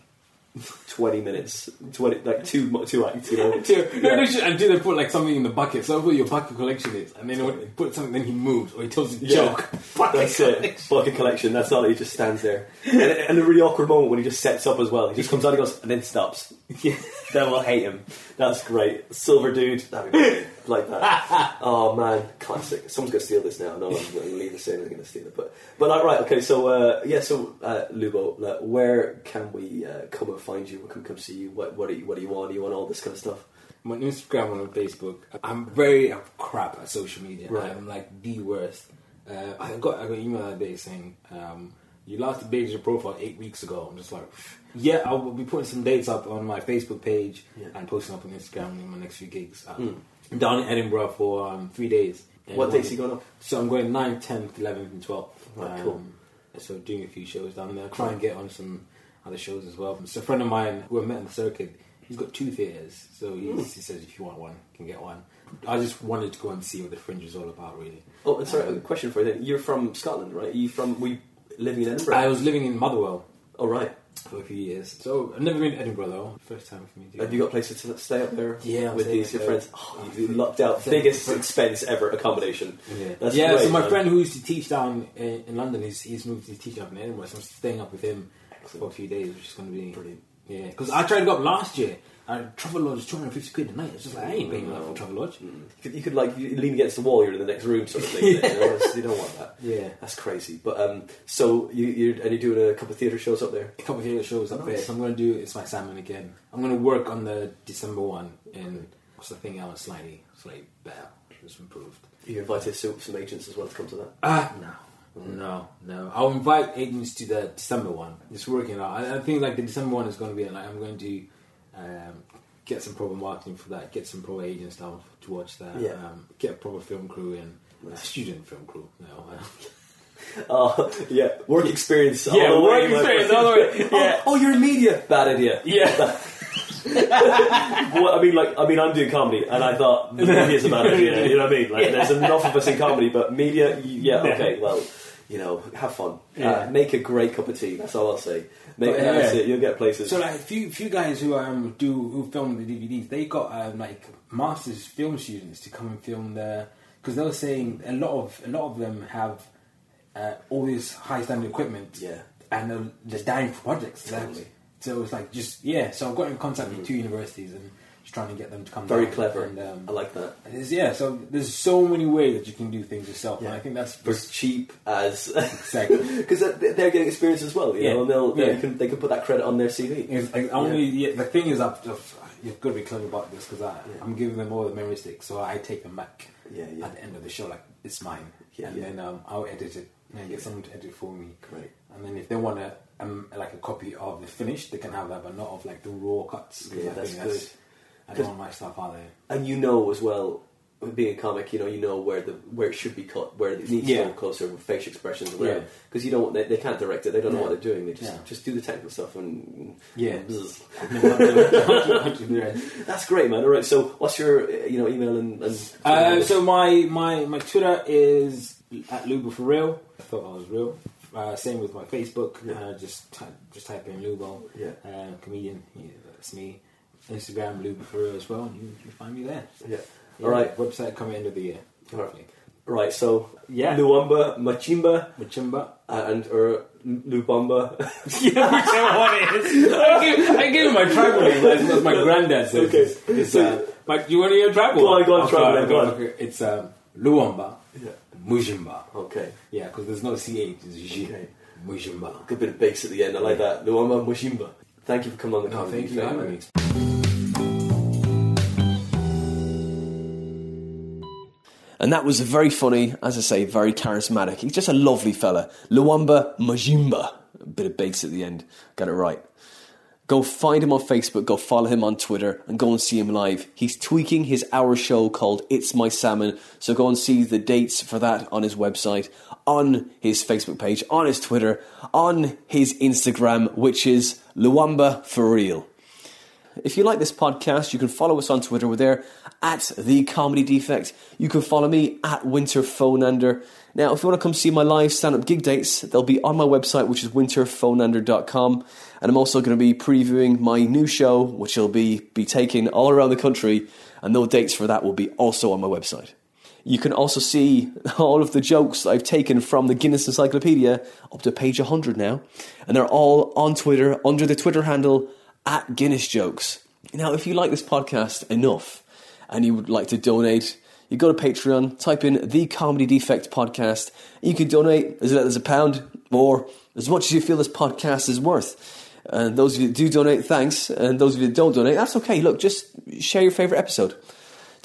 20 minutes, 20, like two two acts, you know. No, Yeah. no, should- until they put like something in the bucket. So what your bucket collection is, and then when they put something, then he moves or he tells a Yeah. joke. Bucket That's it. Bucket collection. That's all. He just stands there, and, and a really awkward moment when he just sets up as well. He just comes out and goes, and then stops. Yeah. then we'll hate him. That's great. Silver dude. That'd be brilliant. like that. Oh man, classic. Someone's gonna steal this now. No, I'm gonna leave this in. I'm gonna steal it. But but like, right, okay. So uh, yeah. So uh, Lubo, uh, where can we uh, come and find you? Where can we come see you? What what do you what do you want? Do you want all this kind of stuff? I'm on Instagram and on Facebook. I'm very crap at social media. Right. I'm like the worst. Uh, I got I got an email the other day saying um, you last updated your profile eight weeks ago. I'm just like, yeah, I will be putting some dates up on my Facebook page Yeah. and posting up on Instagram in my next few gigs. Um, Mm. I'm down in Edinburgh for um, three days. And What dates are you going up? So I'm going 9th, 10th, 11th, and 12th. Right, cool. So doing a few shows down there. Try and get on some other shows as well. So a friend of mine who I met in the circuit, he's got two theatres. So Hmm. he says if you want one, you can get one. I just wanted to go and see what the Fringe was all about, really. Oh, and sorry. A question for you. Then you're from Scotland, right? Are you from? We living in Edinburgh. I was living in Motherwell oh right. for a few years. So I've never been to Edinburgh though. First time for me Have you got places to stay up there? Yeah, with these your friends. Oh, you lucked out. Biggest expense ever accommodation. Yeah, That's yeah. great, so my man. friend who used to teach down in, in London, he's, he's moved to teach up in Edinburgh. So I'm staying up with him for a few days, which is going to be Brilliant. Yeah, because I tried to go up last year. And Travelodge is 250 quid a night. It's just like, I ain't paying that for Travelodge. You could, you could like you lean against the wall. You're in the next room, sort of thing. you, know? You don't want that. Yeah. That's crazy. But um, so you you and you're doing a couple of theatre shows up there. A couple of theatre shows up there. So I'm going to do It's My Salmon again. I'm going to work on the December one in, what's the thing, I was slightly, slightly better. Just improved. You invited some, some agents as well to come to that. Ah, no. No, no. I'll invite agents to the December one. It's working out. I, I think like the December one is going to be like I'm going to um, get some proper marketing for that. Get some proper agents down to watch that. Yeah. Um, get a proper film crew in. Nice. Student film crew. No. Oh yeah, work experience. Yeah, work experience all the way. Oh, Yeah. oh, you're in media. Bad idea. yeah. Well, I mean, like, I mean, I'm doing comedy, and I thought media is a bad idea. You know what I mean? Like, there's enough of us in comedy, but media, yeah, okay, well, you know, have fun. Yeah. Uh, make a great cup of tea. That's all I'll say. Make, But. That's it. You'll get places. So like a few few guys who um do who film the DVDs, they got um, like masters film students to come and film their because they were saying a lot of a lot of them have uh, all this high standard equipment, Yeah. and they're just dying for projects. Totally. So it's like just yeah. So I've got in contact with two universities and just trying to get them to come. Very clever. And, um, I like that. yeah. So there's so many ways that you can do things yourself, Yeah. and I think that's For cheap as. exactly. Because they're getting experience as well, you Yeah. know, and they'll, they Yeah. can they can put that credit on their CV. Like only yeah. the thing is, I've, you've got to be clever about this because. I'm giving them all the memory sticks, so I take them back Yeah, yeah. at the end of the show, like it's mine, Yeah, and then um, I'll edit it and get someone to edit for me. Great. And then if they want a um, like a copy of the finish, they can have that, but not of like the raw cuts. Yeah, that's think good. I don't want my stuff out there. And you know as well, being a comic, you know, you know where the where it should be cut, where it needs Yeah. to go closer with facial expressions, or whatever. Yeah. Because you don't, they, they can't direct it. They don't know what they're doing. They just Yeah. just do the technical stuff and Yeah. bzz. I've never had to- had to do that. That's great, man. All right. So, what's your uh, you know email and, and Uh, so my, my my Twitter is at Lubo for real. I thought I was real. Uh, same with my Facebook. Yeah. Uh, just ty- just type in Lubo, Yeah. uh, comedian. Yeah, that's me. Instagram for real as well. and You you find me there. yeah. Yeah, All right. Website coming end of the year. All right. Right. So Yeah. Luamba, Machimba, Machimba. uh, and or Lubamba. yeah, whichever one it is. I gave, I gave him my tribal name. That's my granddad says. Okay. It's, it's, So- uh, do you want to hear tribal? Go on, go on, Okay, tribal go on. okay. It's um, Luamba, Yeah. Mujimba. Okay. Yeah, because there's no CH, it's J. Okay. Mujimba. Good bit of bass at the end. I like that. Luamba Mushimba. Thank you for coming on the No, thank you for having me. And that was very funny, as I say, very charismatic. He's just a lovely fella. Luamba Majimba. A bit of bass at the end. Got it right. Go find him on Facebook, go follow him on Twitter, and go and see him live. He's tweaking his hour show called It's My Salmon, so go and see the dates for that on his website, on his Facebook page, on his Twitter, on his Instagram, which is Luamba for real. If you like this podcast, you can follow us on Twitter. We're there at the Comedy Defect. You can follow me at Winter Phonander. Now, if you want to come see my live stand-up gig dates, they'll be on my website, which is winterphonander.com. And I'm also going to be previewing my new show, which will be be taken all around the country, and those dates for that will be also on my website. You can also see all of the jokes I've taken from the Guinness Encyclopedia up to page 100 now, and they're all on Twitter under the Twitter handle at Guinness Jokes. Now, if you like this podcast enough and you would like to donate, you go to Patreon, type in the Comedy Defect Podcast. You can donate as little as a pound or as much as you feel this podcast is worth. And those of you that do donate, thanks. And those of you that don't donate, that's okay. Look, just share your favorite episode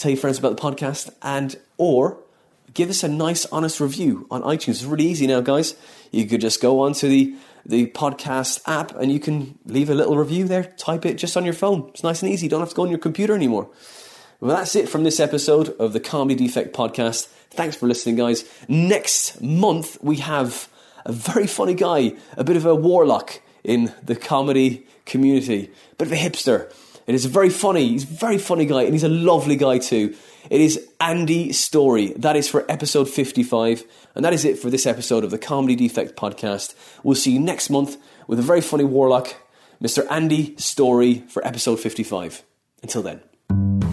tell your friends about the podcast, and or give us a nice, honest review on iTunes. It's really easy now, guys. You could just go onto the the podcast app and you can leave a little review there. Type it just on your phone. It's nice and easy. You don't have to go on your computer anymore. Well, that's it from this episode of the Comedy Defect podcast. Thanks for listening, guys. Next month we have a very funny guy, a bit of a warlock in the comedy community, bit of a hipster. It is a very funny. He's a very funny guy, and he's a lovely guy too. It is Andy Story. That is for episode 55. And that is it for this episode of the Comedy Defect podcast. We'll see you next month with a very funny warlock, Mr. Andy Story, for episode 55. Until then.